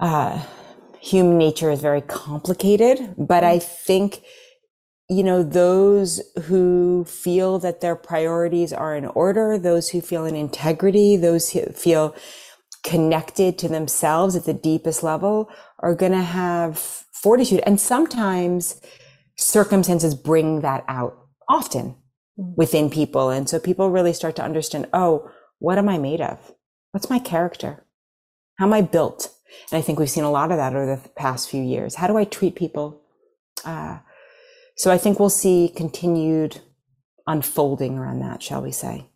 uh, human nature is very complicated, but I think, you know, those who feel that their priorities are in order, those who feel in integrity, those who feel connected to themselves at the deepest level are going to have fortitude. And sometimes circumstances bring that out often mm. within people. And so people really start to understand, oh, what am I made of? What's my character? How am I built? And I think we've seen a lot of that over the past few years. How do I treat people? Uh, so I think we'll see continued unfolding around that, shall we say.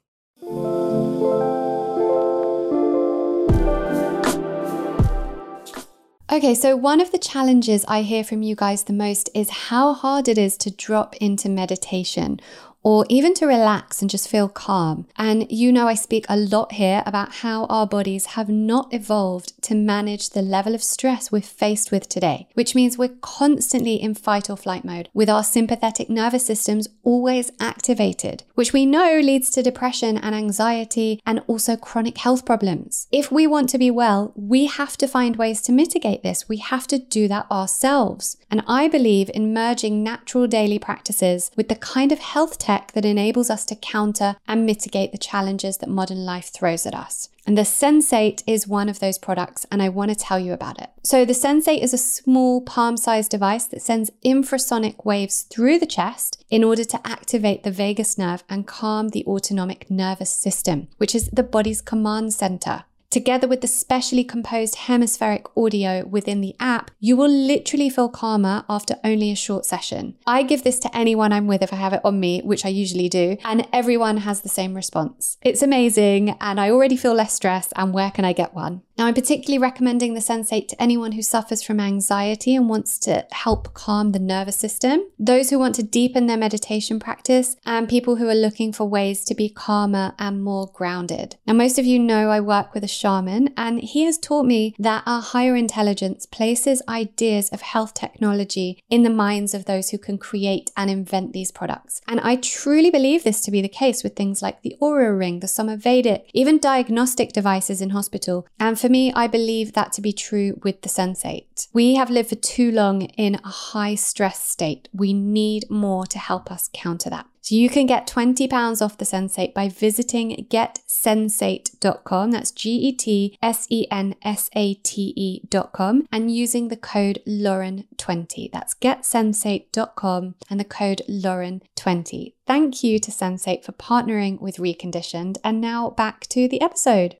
Okay, so one of the challenges I hear from you guys the most is how hard it is to drop into meditation or even to relax and just feel calm. And you know, I speak a lot here about how our bodies have not evolved to manage the level of stress we're faced with today, which means we're constantly in fight or flight mode with our sympathetic nervous systems always activated, which we know leads to depression and anxiety and also chronic health problems. If we want to be well, we have to find ways to mitigate this. We have to do that ourselves. And I believe in merging natural daily practices with the kind of health tech that enables us to counter and mitigate the challenges that modern life throws at us. And the Sensate is one of those products, and I want to tell you about it. So, the Sensate is a small palm sized device that sends infrasonic waves through the chest in order to activate the vagus nerve and calm the autonomic nervous system, which is the body's command center. Together with the specially composed hemispheric audio within the app, you will literally feel calmer after only a short session. I give this to anyone I'm with if I have it on me, which I usually do, and everyone has the same response. It's amazing, and I already feel less stressed, and where can I get one? Now, I'm particularly recommending the Sensate to anyone who suffers from anxiety and wants to help calm the nervous system, those who want to deepen their meditation practice, and people who are looking for ways to be calmer and more grounded. Now, most of you know I work with a shaman, and he has taught me that our higher intelligence places ideas of health technology in the minds of those who can create and invent these products. And I truly believe this to be the case with things like the Oura Ring, the Somavedic, even diagnostic devices in hospital, and for for me, I believe that to be true with the Sensate. We have lived for too long in a high stress state. We need more to help us counter that. So you can get £20 off the Sensate by visiting getsensate.com. That's G E T S E N S A T E.com and using the code Lauren20. That's getsensate.com and the code Lauren20. Thank you to Sensate for partnering with Reconditioned. And now back to the episode.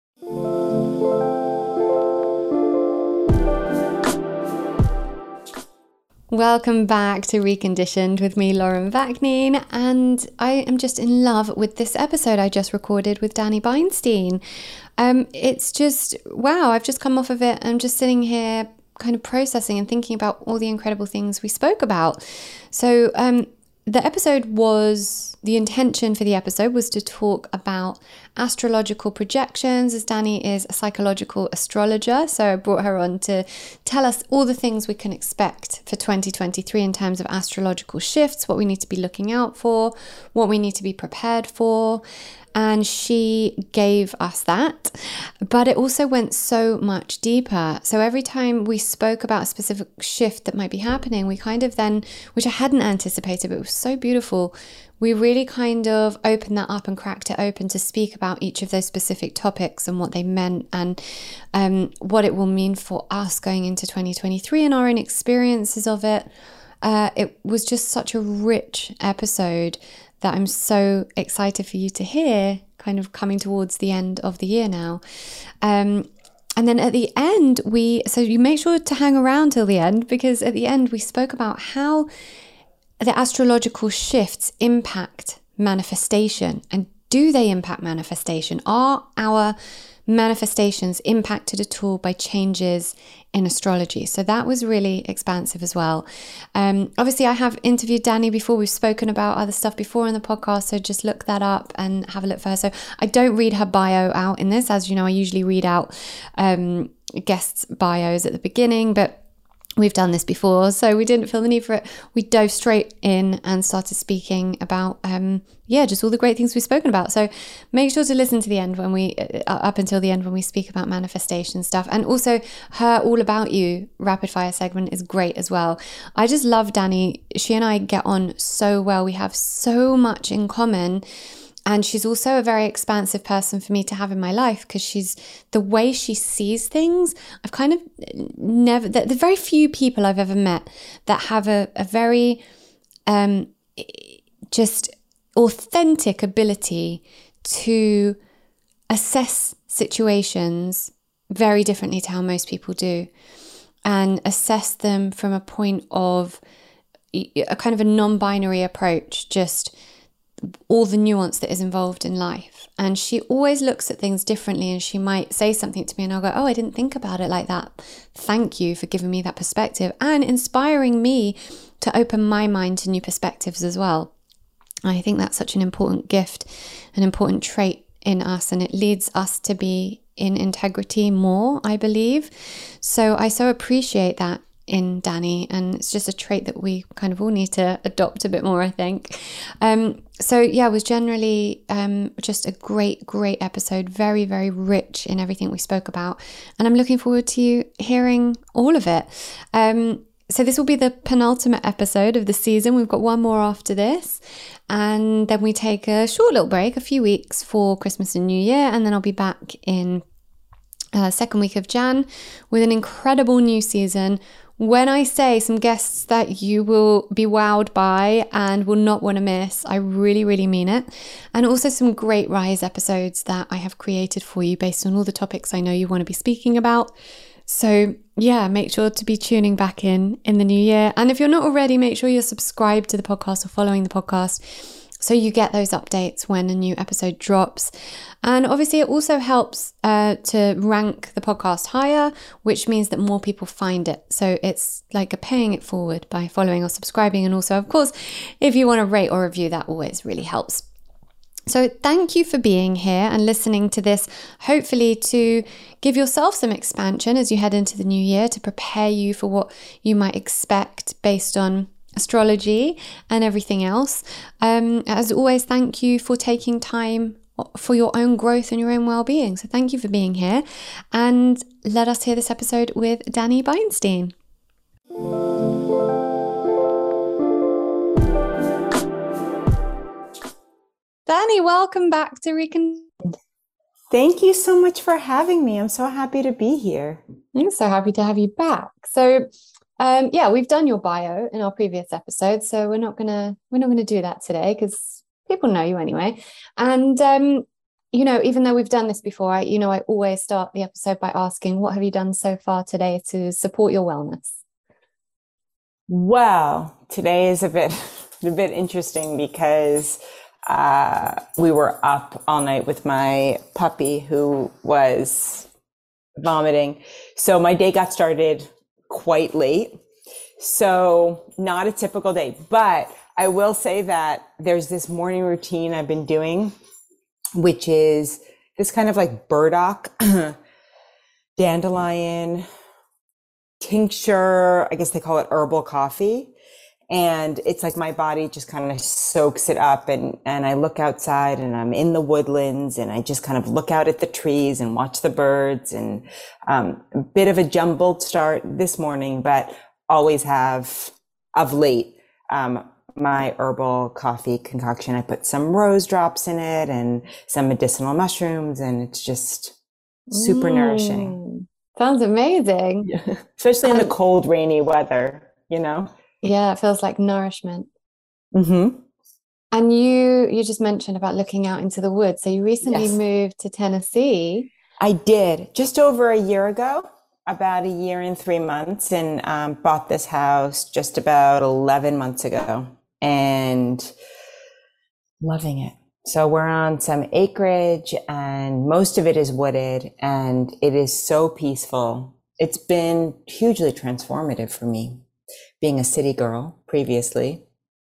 Welcome back to Reconditioned with me, Lauren Vaknin, and I am just in love with this episode I just recorded with Danny Beinstein. Um, it's just wow! I've just come off of it. I'm just sitting here, kind of processing and thinking about all the incredible things we spoke about. So, um, the episode was the intention for the episode was to talk about astrological projections as Danny is a psychological astrologer so I brought her on to tell us all the things we can expect for 2023 in terms of astrological shifts what we need to be looking out for what we need to be prepared for and she gave us that. But it also went so much deeper. So every time we spoke about a specific shift that might be happening, we kind of then, which I hadn't anticipated, but it was so beautiful, we really kind of opened that up and cracked it open to speak about each of those specific topics and what they meant and um, what it will mean for us going into 2023 and our own experiences of it. Uh, it was just such a rich episode that I'm so excited for you to hear, kind of coming towards the end of the year now. Um, and then at the end, we, so you make sure to hang around till the end because at the end, we spoke about how the astrological shifts impact manifestation and do they impact manifestation? Are our manifestations impacted at all by changes in astrology. So that was really expansive as well. Um, obviously, I have interviewed Danny before. We've spoken about other stuff before in the podcast. So just look that up and have a look for her. So I don't read her bio out in this. As you know, I usually read out um, guests' bios at the beginning, but we've done this before, so we didn't feel the need for it. We dove straight in and started speaking about, um, yeah, just all the great things we've spoken about. So make sure to listen to the end when we, uh, up until the end when we speak about manifestation stuff. And also, her All About You rapid fire segment is great as well. I just love Danny. She and I get on so well. We have so much in common. And she's also a very expansive person for me to have in my life because she's the way she sees things. I've kind of never, the, the very few people I've ever met that have a, a very um, just authentic ability to assess situations very differently to how most people do and assess them from a point of a kind of a non binary approach, just all the nuance that is involved in life. And she always looks at things differently and she might say something to me and I'll go, Oh, I didn't think about it like that. Thank you for giving me that perspective and inspiring me to open my mind to new perspectives as well. I think that's such an important gift, an important trait in us, and it leads us to be in integrity more, I believe. So I so appreciate that in Danny, and it's just a trait that we kind of all need to adopt a bit more, I think. Um, so yeah, it was generally um, just a great, great episode, very, very rich in everything we spoke about, and I'm looking forward to you hearing all of it. Um, so this will be the penultimate episode of the season. We've got one more after this, and then we take a short little break, a few weeks for Christmas and New Year, and then I'll be back in uh, second week of Jan with an incredible new season when I say some guests that you will be wowed by and will not want to miss, I really, really mean it. And also some great Rise episodes that I have created for you based on all the topics I know you want to be speaking about. So, yeah, make sure to be tuning back in in the new year. And if you're not already, make sure you're subscribed to the podcast or following the podcast so you get those updates when a new episode drops. And obviously, it also helps uh, to rank the podcast higher, which means that more people find it. So it's like a paying it forward by following or subscribing. And also, of course, if you want to rate or review, that always really helps. So, thank you for being here and listening to this, hopefully, to give yourself some expansion as you head into the new year to prepare you for what you might expect based on astrology and everything else. Um, as always, thank you for taking time for your own growth and your own well being. So, thank you for being here. And let us hear this episode with Danny Beinstein. Danny, welcome back to Recon. Thank you so much for having me. I'm so happy to be here. I'm so happy to have you back. So, um, yeah, we've done your bio in our previous episode, so we're not gonna we're not gonna do that today because people know you anyway. And um, you know, even though we've done this before, I, you know, I always start the episode by asking, "What have you done so far today to support your wellness?" Well, today is a bit a bit interesting because uh, we were up all night with my puppy who was vomiting. So my day got started quite late. So, not a typical day, but I will say that there's this morning routine I've been doing, which is this kind of like burdock, dandelion, tincture. I guess they call it herbal coffee. And it's like my body just kind of soaks it up and, and I look outside and I'm in the woodlands and I just kind of look out at the trees and watch the birds and, um, a bit of a jumbled start this morning, but always have of late, um, my herbal coffee concoction. I put some rose drops in it and some medicinal mushrooms and it's just super mm, nourishing. Sounds amazing. Yeah. Especially in the cold, rainy weather, you know? Yeah, it feels like nourishment. Mm-hmm. And you you just mentioned about looking out into the woods. So you recently yes. moved to Tennessee. I did just over a year ago, about a year and three months, and um, bought this house just about eleven months ago, and loving it. So we're on some acreage, and most of it is wooded, and it is so peaceful. It's been hugely transformative for me being a city girl previously.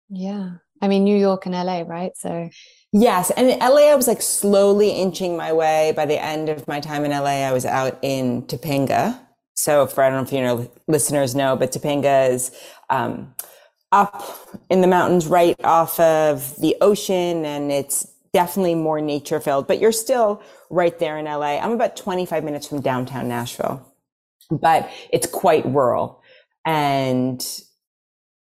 Yeah. I mean, New York and LA, right? So, yes. And in LA, I was like slowly inching my way. By the end of my time in LA, I was out in Topanga. So for I don't know if you know listeners know, but Topanga is um, up in the mountains, right off of the ocean, and it's definitely more nature filled. But you're still right there in LA. I'm about 25 minutes from downtown Nashville, but it's quite rural, and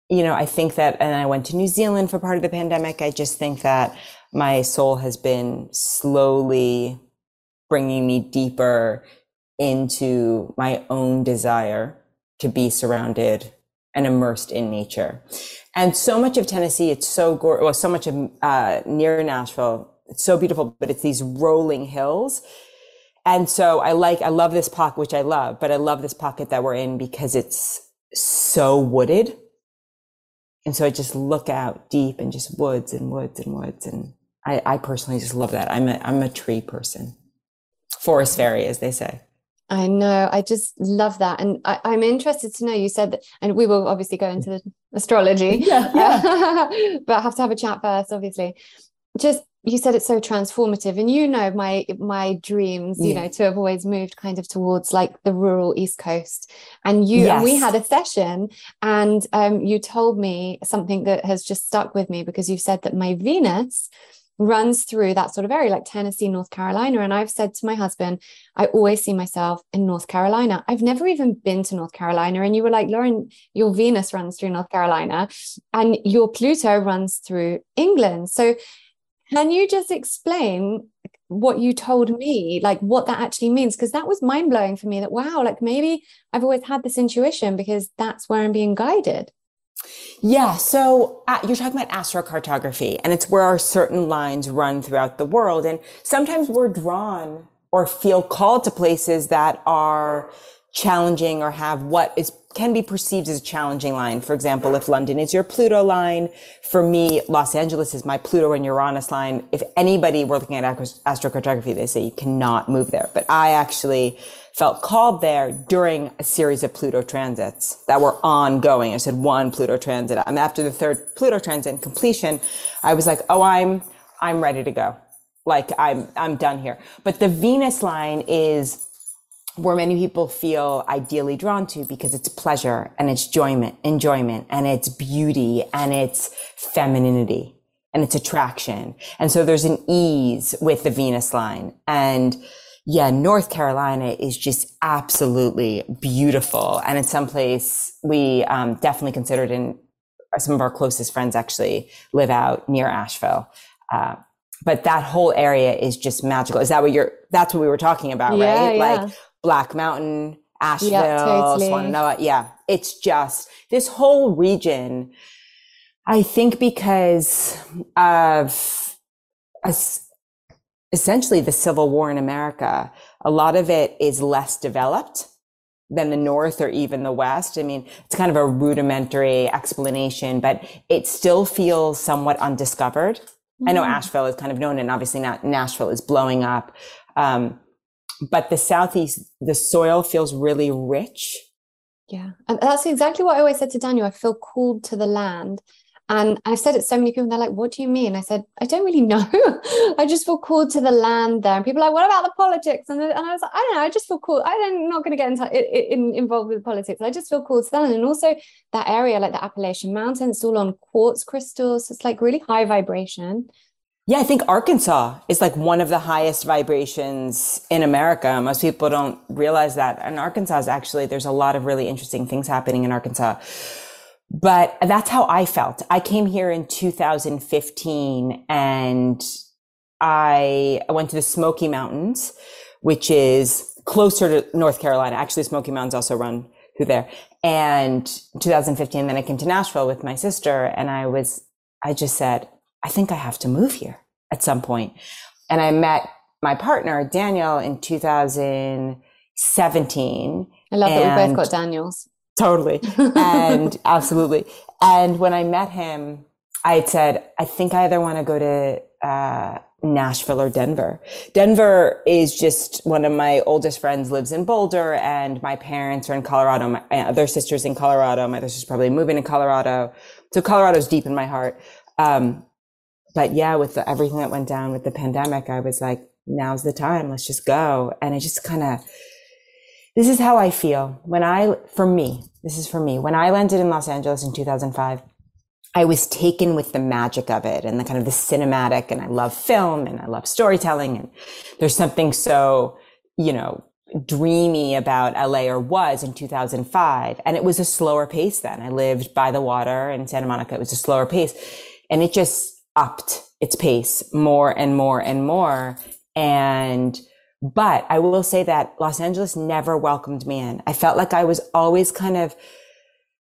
you know I think that. And I went to New Zealand for part of the pandemic. I just think that my soul has been slowly bringing me deeper into my own desire to be surrounded and immersed in nature. And so much of Tennessee, it's so gorgeous. Well, so much of uh, near Nashville, it's so beautiful, but it's these rolling hills. And so I like, I love this pocket, which I love, but I love this pocket that we're in because it's so wooded. And so I just look out deep and just woods and woods and woods. And I, I personally just love that. I'm a, I'm a tree person. Forest fairy, as they say. I know. I just love that. And I, am interested to know, you said that, and we will obviously go into the astrology, yeah, yeah. but I have to have a chat first, obviously. Just, you said it's so transformative and you know my my dreams you yeah. know to have always moved kind of towards like the rural east coast and you yes. and we had a session and um, you told me something that has just stuck with me because you said that my venus runs through that sort of area, like Tennessee, North Carolina. And I've said to my husband, I always see myself in North Carolina. I've never even been to North Carolina. And you were like, Lauren, your Venus runs through North Carolina and your Pluto runs through England. So can you just explain what you told me, like what that actually means? Because that was mind blowing for me that, wow, like maybe I've always had this intuition because that's where I'm being guided. Yeah. So uh, you're talking about astrocartography, and it's where our certain lines run throughout the world. And sometimes we're drawn or feel called to places that are challenging or have what is can be perceived as a challenging line. For example, if London is your Pluto line, for me, Los Angeles is my Pluto and Uranus line. If anybody were looking at astrocartography, they say you cannot move there. But I actually felt called there during a series of Pluto transits that were ongoing. I said one Pluto transit. And after the third Pluto transit completion, I was like, oh, I'm, I'm ready to go. Like I'm, I'm done here. But the Venus line is where many people feel ideally drawn to because it's pleasure and it's enjoyment, enjoyment and it's beauty and it's femininity and it's attraction. And so there's an ease with the Venus line and yeah, North Carolina is just absolutely beautiful. And it's someplace we um, definitely considered in some of our closest friends actually live out near Asheville. Uh, but that whole area is just magical. Is that what you're, that's what we were talking about, yeah, right? Yeah. Like Black Mountain, Asheville, yeah, totally. Yeah. It's just this whole region. I think because of essentially the Civil War in America. A lot of it is less developed than the North or even the West. I mean, it's kind of a rudimentary explanation, but it still feels somewhat undiscovered. Mm-hmm. I know mm-hmm. Asheville is kind of known, and obviously Nashville is blowing up. Um, but the Southeast, the soil feels really rich. Yeah. And that's exactly what I always said to Daniel. I feel called to the land and I've said it to so many people, and they're like, What do you mean? I said, I don't really know. I just feel called to the land there. And people are like, What about the politics? And, and I was like, I don't know. I just feel called. I'm not going to get in, in, involved with politics. I just feel called to the land. And also that area, like the Appalachian Mountains, it's all on quartz crystals. It's like really high vibration. Yeah, I think Arkansas is like one of the highest vibrations in America. Most people don't realize that. And Arkansas is actually, there's a lot of really interesting things happening in Arkansas but that's how I felt. I came here in 2015 and I went to the Smoky Mountains, which is closer to North Carolina. Actually, Smoky Mountains also run through there. And 2015, then I came to Nashville with my sister and I was, I just said, I think I have to move here at some point. And I met my partner, Daniel, in 2017. I love that we both got Daniels. Totally. And absolutely. And when I met him, I had said, I think I either want to go to uh, Nashville or Denver. Denver is just one of my oldest friends lives in Boulder and my parents are in Colorado. My other sister's in Colorado. My other sister's probably moving to Colorado. So Colorado's deep in my heart. Um, but yeah, with the, everything that went down with the pandemic, I was like, now's the time. Let's just go. And I just kind of, this is how I feel when I, for me, this is for me. When I landed in Los Angeles in 2005, I was taken with the magic of it and the kind of the cinematic and I love film and I love storytelling. And there's something so, you know, dreamy about LA or was in 2005. And it was a slower pace then. I lived by the water in Santa Monica. It was a slower pace and it just upped its pace more and more and more. And, but I will say that Los Angeles never welcomed me in. I felt like I was always kind of,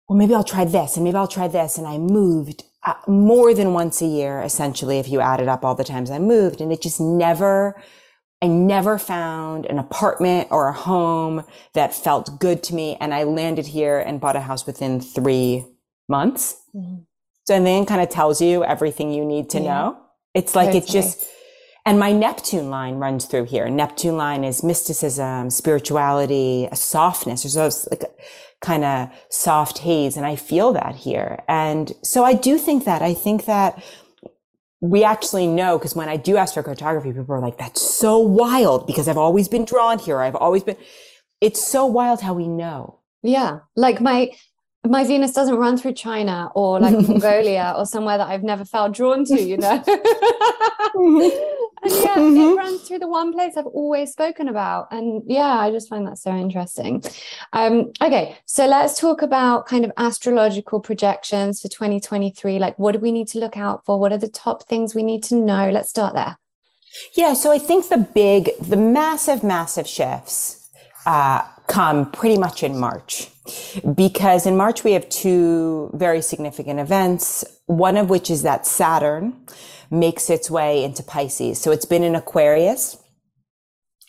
well, maybe I'll try this and maybe I'll try this. And I moved uh, more than once a year, essentially, if you added up all the times I moved. And it just never, I never found an apartment or a home that felt good to me. And I landed here and bought a house within three months. Mm-hmm. So and then kind of tells you everything you need to yeah. know. It's like totally. it just, and my Neptune line runs through here. Neptune line is mysticism, spirituality, a softness. There's like kind of soft haze. And I feel that here. And so I do think that, I think that we actually know because when I do astrocartography, people are like, that's so wild because I've always been drawn here. I've always been, it's so wild how we know. Yeah. Like my, my Venus doesn't run through China or like Mongolia or somewhere that I've never felt drawn to, you know? and yeah, mm-hmm. it runs through the one place I've always spoken about. And yeah, I just find that so interesting. Um, okay, so let's talk about kind of astrological projections for 2023. Like, what do we need to look out for? What are the top things we need to know? Let's start there. Yeah, so I think the big, the massive, massive shifts uh, come pretty much in March because in March we have two very significant events, one of which is that Saturn makes its way into Pisces. So it's been in Aquarius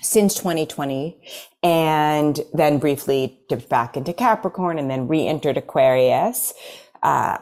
since 2020 and then briefly dipped back into Capricorn and then re-entered Aquarius. Uh,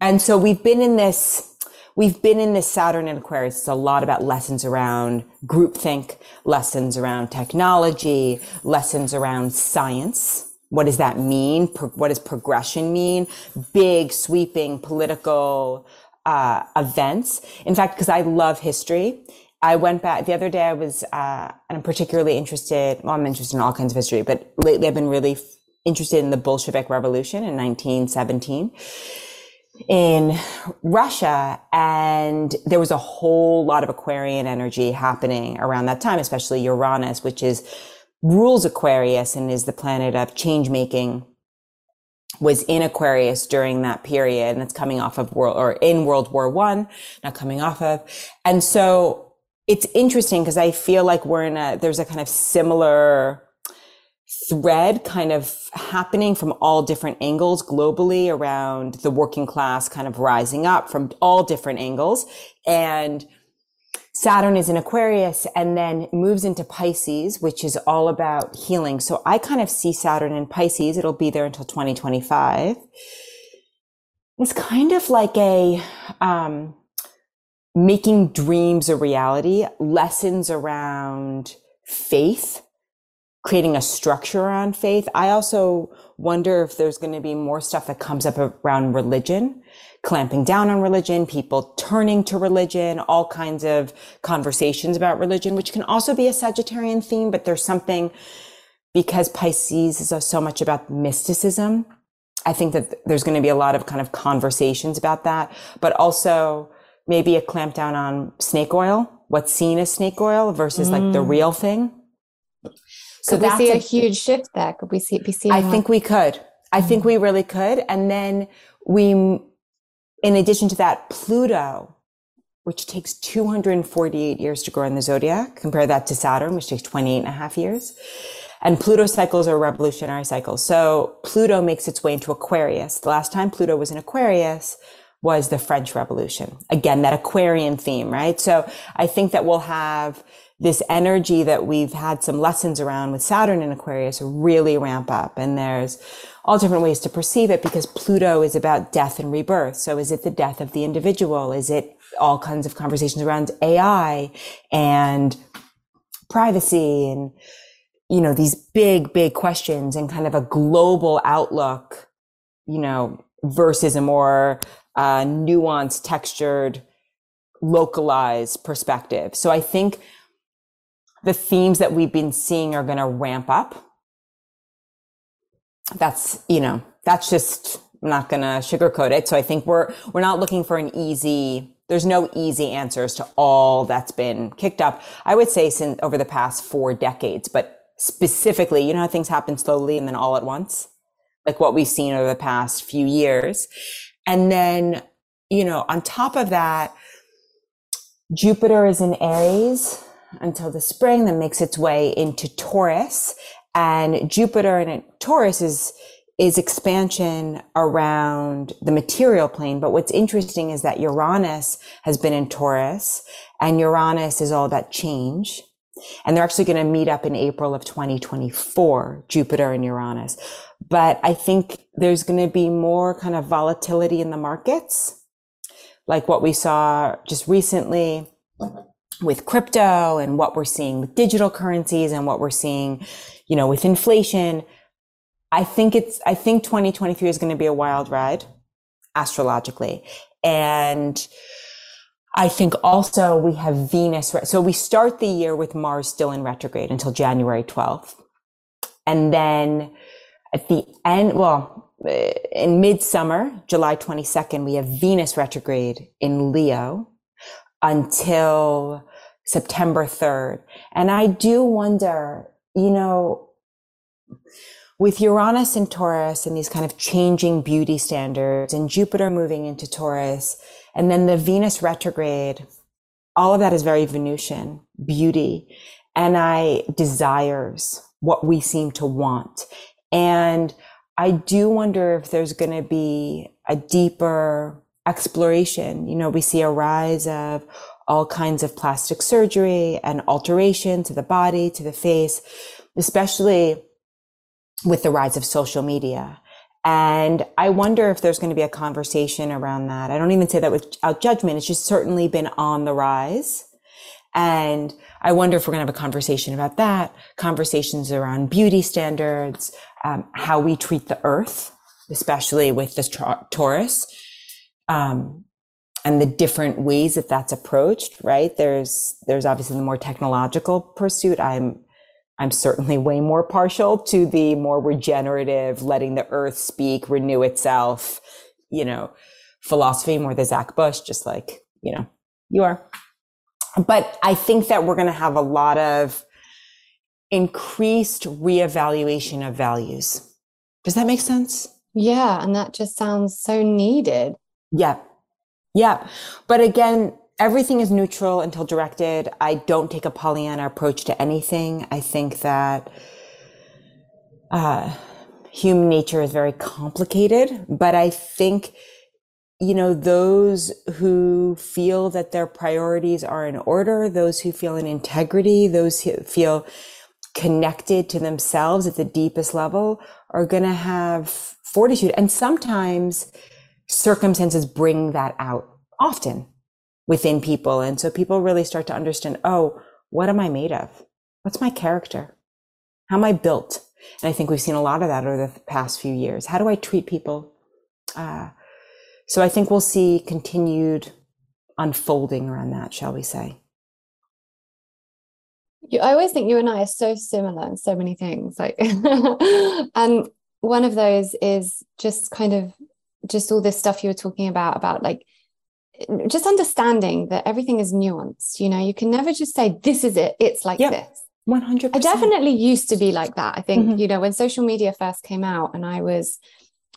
and so we've been in this we've been in this Saturn and Aquarius. It's a lot about lessons around groupthink, lessons around technology, lessons around science. What does that mean? Pro- what does progression mean? Big, sweeping political uh, events. In fact, because I love history, I went back the other day. I was, uh, and I'm particularly interested. Well, I'm interested in all kinds of history, but lately I've been really f- interested in the Bolshevik Revolution in 1917 in Russia. And there was a whole lot of Aquarian energy happening around that time, especially Uranus, which is rules Aquarius and is the planet of change making was in Aquarius during that period and it's coming off of world or in World War One, not coming off of. And so it's interesting because I feel like we're in a, there's a kind of similar thread kind of happening from all different angles globally around the working class kind of rising up from all different angles. And Saturn is in Aquarius and then moves into Pisces, which is all about healing. So I kind of see Saturn in Pisces. It'll be there until 2025. It's kind of like a, um, making dreams a reality, lessons around faith creating a structure around faith. I also wonder if there's going to be more stuff that comes up around religion, clamping down on religion, people turning to religion, all kinds of conversations about religion, which can also be a Sagittarian theme, but there's something because Pisces is so much about mysticism. I think that there's going to be a lot of kind of conversations about that, but also maybe a clamp down on snake oil, what's seen as snake oil versus mm. like the mm. real thing so could we see a, a, huge shift there? Could we see be seeing? I think we could. I think mm-hmm. we really could. And then we, in addition to that, Pluto, which takes 248 years to grow in the zodiac, compare that to Saturn, which takes 28 and a half years. And Pluto cycles are revolutionary cycles. So Pluto makes its way into Aquarius. The last time Pluto was in Aquarius was the French Revolution. Again, that Aquarian theme, right? So I think that we'll have this energy that we've had some lessons around with Saturn in Aquarius really ramp up. And there's all different ways to perceive it because Pluto is about death and rebirth. So is it the death of the individual? Is it all kinds of conversations around AI and privacy and, you know, these big, big questions and kind of a global outlook, you know, versus a more uh, nuanced, textured, localized perspective. So I think the themes that we've been seeing are going to ramp up. That's, you know, that's just, I'm not going to sugarcoat it. So I think we're, we're not looking for an easy, there's no easy answers to all that's been kicked up. I would say since over the past four decades, but specifically, you know how things happen slowly and then all at once? Like what we've seen over the past few years. And then, you know, on top of that, Jupiter is in Aries until the spring, then makes its way into Taurus. And Jupiter in Taurus is, is expansion around the material plane. But what's interesting is that Uranus has been in Taurus and Uranus is all about change. And they're actually going to meet up in April of 2024, Jupiter and Uranus. But I think there's going to be more kind of volatility in the markets, like what we saw just recently with crypto and what we're seeing with digital currencies and what we're seeing, you know, with inflation. I think it's, I think 2023 is going to be a wild ride astrologically. And I think also we have Venus. So we start the year with Mars still in retrograde until January 12th. And then at the end, well, in midsummer, July 22nd, we have Venus retrograde in Leo until September 3rd. And I do wonder, you know, with Uranus and Taurus and these kind of changing beauty standards and Jupiter moving into Taurus and then the Venus retrograde, all of that is very Venusian beauty. And I desires what we seem to want. And I do wonder if there's going to be a deeper exploration. You know, we see a rise of all kinds of plastic surgery and alteration to the body, to the face, especially with the rise of social media. And I wonder if there's going to be a conversation around that. I don't even say that without judgment. It's just certainly been on the rise. And I wonder if we're going to have a conversation about that, conversations around beauty standards, um, how we treat the earth, especially with this Taurus, um, and the different ways that that's approached. Right? There's there's obviously the more technological pursuit. I'm I'm certainly way more partial to the more regenerative, letting the earth speak, renew itself, you know, philosophy more the Zach Bush, just like, you know, you are. But I think that we're going to have a lot of increased reevaluation of values. Does that make sense? Yeah. And that just sounds so needed. Yeah. Yeah. But again, everything is neutral until directed. I don't take a Pollyanna approach to anything. I think that uh, human nature is very complicated, but I think you know, those who feel that their priorities are in order, those who feel in integrity, those who feel connected to themselves at the deepest level are going to have fortitude. And sometimes circumstances bring that out often within people. And so people really start to understand, oh, what am I made of? What's my character? How am I built? And I think we've seen a lot of that over the past few years. How do I treat people? Uh, so I think we'll see continued unfolding around that, shall we say. You, I always think you and I are so similar in so many things. Like, and one of those is just kind of just all this stuff you were talking about, about like just understanding that everything is nuanced. You know, you can never just say, this is it, it's like this. 100%. I definitely used to be like that. I think, mm-hmm. you know, when social media first came out and I was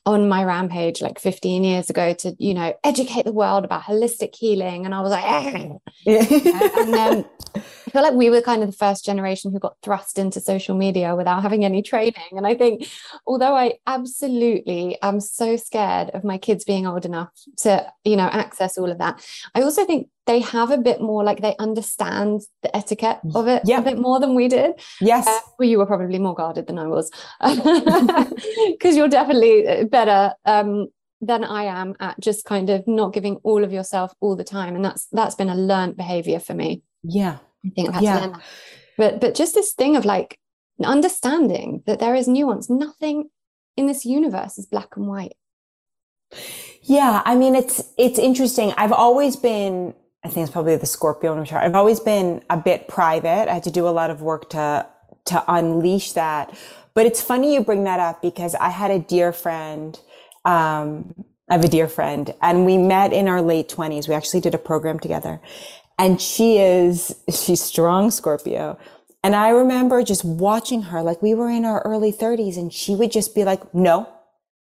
on my rampage like 15 years ago to you know educate the world about holistic healing and i was like eh. and then i feel like we were kind of the first generation who got thrust into social media without having any training and i think although i absolutely am so scared of my kids being old enough to you know access all of that i also think they have a bit more like they understand the etiquette of it yeah. a bit more than we did. Yes. Uh, well, you were probably more guarded than I was because you're definitely uh, better um, than I am at just kind of not giving all of yourself all the time. And that's that's been a learned behavior for me. Yeah. I think I've had yeah. to learn that. But but just this thing of like understanding that there is nuance. Nothing in this universe is black and white. Yeah, I mean it's it's interesting. I've always been I think it's probably the Scorpio chart. I've always been a bit private. I had to do a lot of work to to unleash that. But it's funny you bring that up because I had a dear friend. Um, I have a dear friend, and we met in our late twenties. We actually did a program together, and she is she's strong Scorpio. And I remember just watching her, like we were in our early 30s, and she would just be like, "No,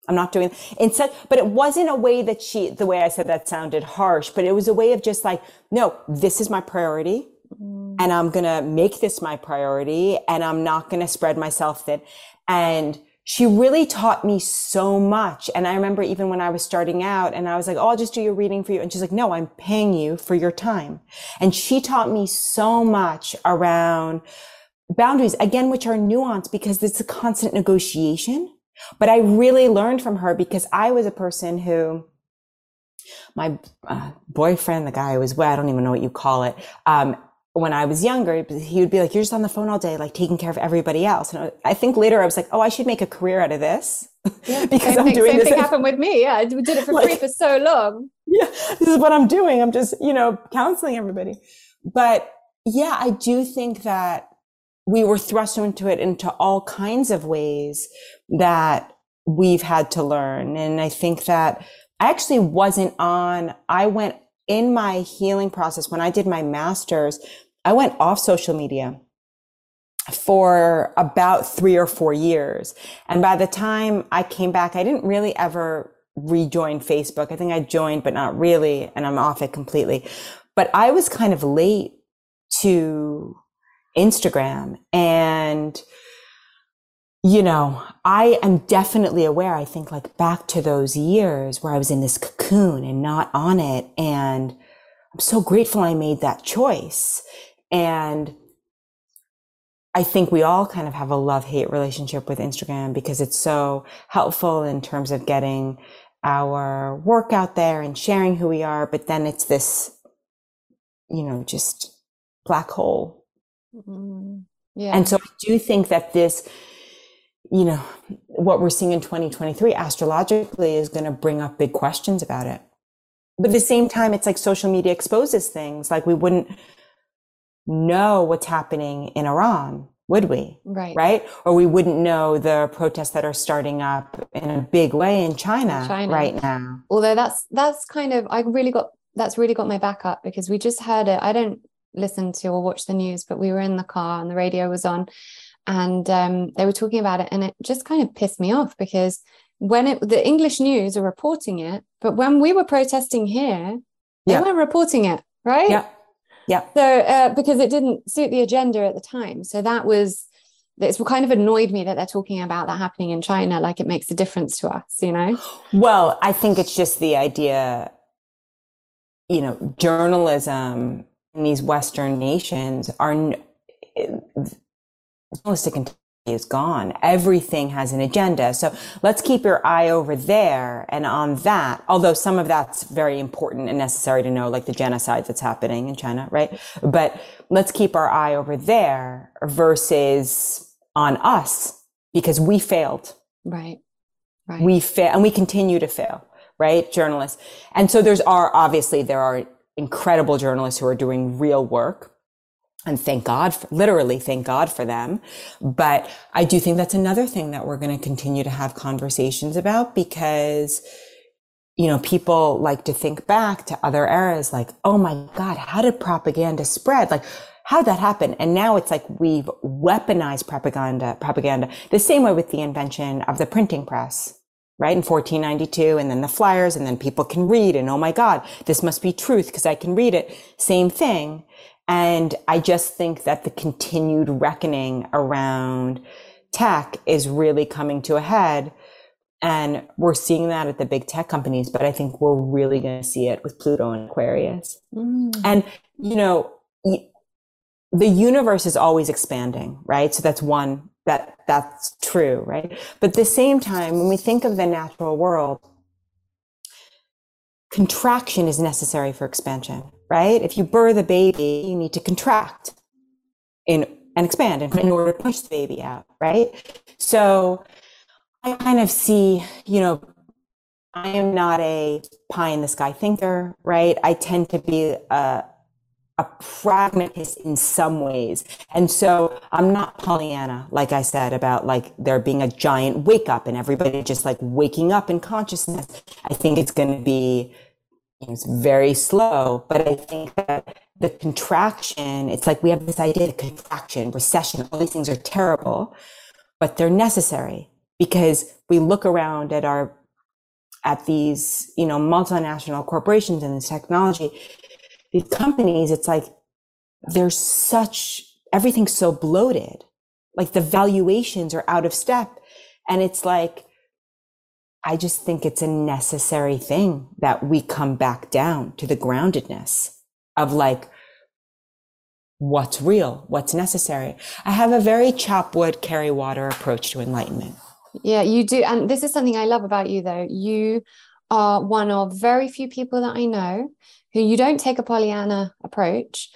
I'm not doing instead, but it wasn't a way that she, the way I said that sounded harsh, but it was a way of just like, no, this is my priority and I'm going to make this my priority and I'm not going to spread myself thin. And she really taught me so much. And I remember even when I was starting out and I was like, Oh, I'll just do your reading for you. And she's like, no, I'm paying you for your time. And she taught me so much around boundaries, again, which are nuanced because it's a constant negotiation but I really learned from her because I was a person who, my uh, boyfriend, the guy I was with, I don't even know what you call it. Um, when I was younger, he would be like, you're just on the phone all day, like taking care of everybody else. And I think later I was like, oh, I should make a career out of this. Yeah, because I'm thing, doing same this. Same thing happened with me. Yeah. I did it for like, free for so long. Yeah. This is what I'm doing. I'm just, you know, counseling everybody. But yeah, I do think that we were thrust into it into all kinds of ways that we've had to learn. And I think that I actually wasn't on, I went in my healing process when I did my master's, I went off social media for about three or four years. And by the time I came back, I didn't really ever rejoin Facebook. I think I joined, but not really. And I'm off it completely. But I was kind of late to Instagram. And, you know, I am definitely aware. I think like back to those years where I was in this cocoon and not on it. And I'm so grateful I made that choice. And I think we all kind of have a love hate relationship with Instagram because it's so helpful in terms of getting our work out there and sharing who we are. But then it's this, you know, just black hole Mm-hmm. Yeah. And so I do think that this, you know, what we're seeing in 2023 astrologically is going to bring up big questions about it. But at the same time, it's like social media exposes things. Like we wouldn't know what's happening in Iran, would we? Right. Right. Or we wouldn't know the protests that are starting up in a big way in China, China. right now. Although that's, that's kind of, I really got, that's really got my back up because we just heard it. I don't listen to or watch the news, but we were in the car and the radio was on and um, they were talking about it. And it just kind of pissed me off because when it, the English news are reporting it, but when we were protesting here, they yeah. weren't reporting it, right? Yeah. Yeah. So, uh, because it didn't suit the agenda at the time. So that was, it's kind of annoyed me that they're talking about that happening in China, like it makes a difference to us, you know? Well, I think it's just the idea, you know, journalism in these Western nations are journalistic is gone. Everything has an agenda. So let's keep your eye over there and on that. Although some of that's very important and necessary to know, like the genocide that's happening in China, right? But let's keep our eye over there versus on us because we failed. Right. Right. We fail and we continue to fail, right? Journalists. And so there's are obviously there are incredible journalists who are doing real work. And thank God, for, literally thank God for them. But I do think that's another thing that we're going to continue to have conversations about because, you know, people like to think back to other eras like, oh my God, how did propaganda spread? Like, how did that happen? And now it's like we've weaponized propaganda, propaganda the same way with the invention of the printing press right? In 1492, and then the flyers, and then people can read, and oh my God, this must be truth because I can read it. Same thing. And I just think that the continued reckoning around tech is really coming to a head. And we're seeing that at the big tech companies, but I think we're really going to see it with Pluto and Aquarius. Mm. And, you know, the universe is always expanding, right? So that's one that that's true, right? But at the same time, when we think of the natural world, contraction is necessary for expansion, right? If you birth a baby, you need to contract in and expand in order to push the baby out, right? So I kind of see, you know, I am not a pie in the sky thinker, right? I tend to be a, a pragmatist in some ways. And so I'm not Pollyanna, like I said, about like there being a giant wake up and everybody just like waking up in consciousness. I think it's going to be it's very slow, but I think that the contraction, it's like we have this idea of contraction, recession, all these things are terrible, but they're necessary because we look around at our at these, you know, multinational corporations and this technology, these companies, it's like there's such everything's so bloated. Like the valuations are out of step. And it's like, I just think it's a necessary thing that we come back down to the groundedness of like, what's real, what's necessary. I have a very chop wood, carry water approach to enlightenment. Yeah, you do. And this is something I love about you, though. You are one of very few people that I know you don't take a Pollyanna approach,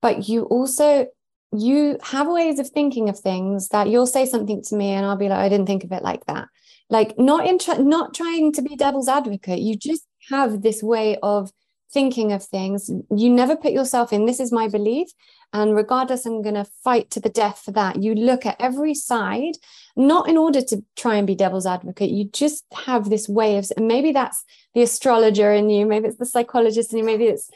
but you also you have ways of thinking of things that you'll say something to me and I'll be like, I didn't think of it like that. Like not in not trying to be devil's advocate. You just have this way of thinking of things. You never put yourself in, this is my belief. And regardless, I'm going to fight to the death for that. You look at every side, not in order to try and be devil's advocate. You just have this way of, maybe that's the astrologer in you, maybe it's the psychologist in you, maybe it's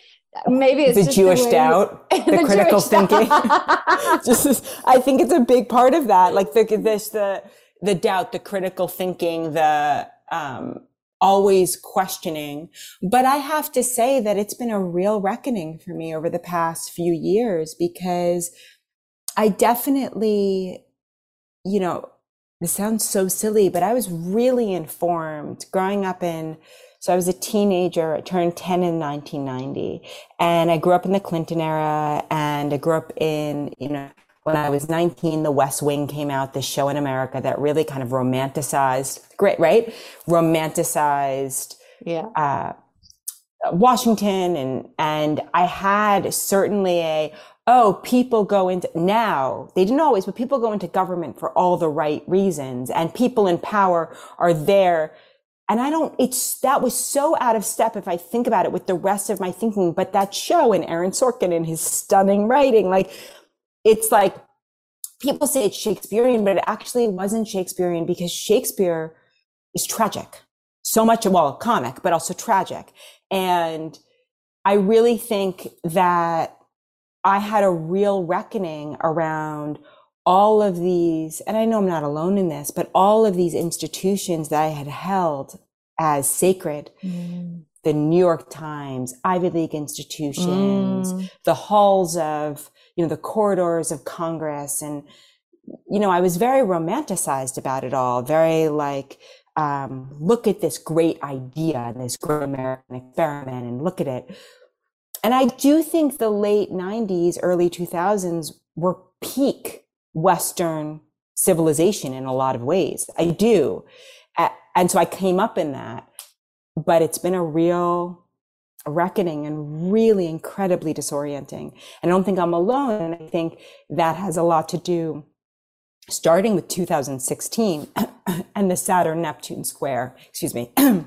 maybe it's the Jewish the doubt, the, the critical Jewish thinking. just, I think it's a big part of that. Like the this the the doubt, the critical thinking, the um, always questioning. But I have to say that it's been a real reckoning for me over the past few years because I definitely, you know, this sounds so silly, but I was really informed growing up in, so I was a teenager, I turned 10 in 1990, and I grew up in the Clinton era, and I grew up in, you know, when I was 19, The West Wing came out, this show in America that really kind of romanticized, great, right? Romanticized, yeah. Uh, Washington and, and I had certainly a, oh, people go into now, they didn't always, but people go into government for all the right reasons and people in power are there. And I don't, it's, that was so out of step if I think about it with the rest of my thinking, but that show and Aaron Sorkin and his stunning writing, like it's like people say it's Shakespearean, but it actually wasn't Shakespearean because Shakespeare is tragic. So much, well, comic, but also tragic. And I really think that I had a real reckoning around all of these, and I know I'm not alone in this, but all of these institutions that I had held as sacred. Mm. The New York Times, Ivy League institutions, mm. the halls of you know, the corridors of Congress. And, you know, I was very romanticized about it all, very like, um, look at this great idea and this great American experiment and look at it. And I do think the late 90s, early 2000s were peak Western civilization in a lot of ways. I do. And so I came up in that, but it's been a real reckoning and really incredibly disorienting. And I don't think I'm alone. And I think that has a lot to do, starting with 2016 and the Saturn Neptune square, excuse me,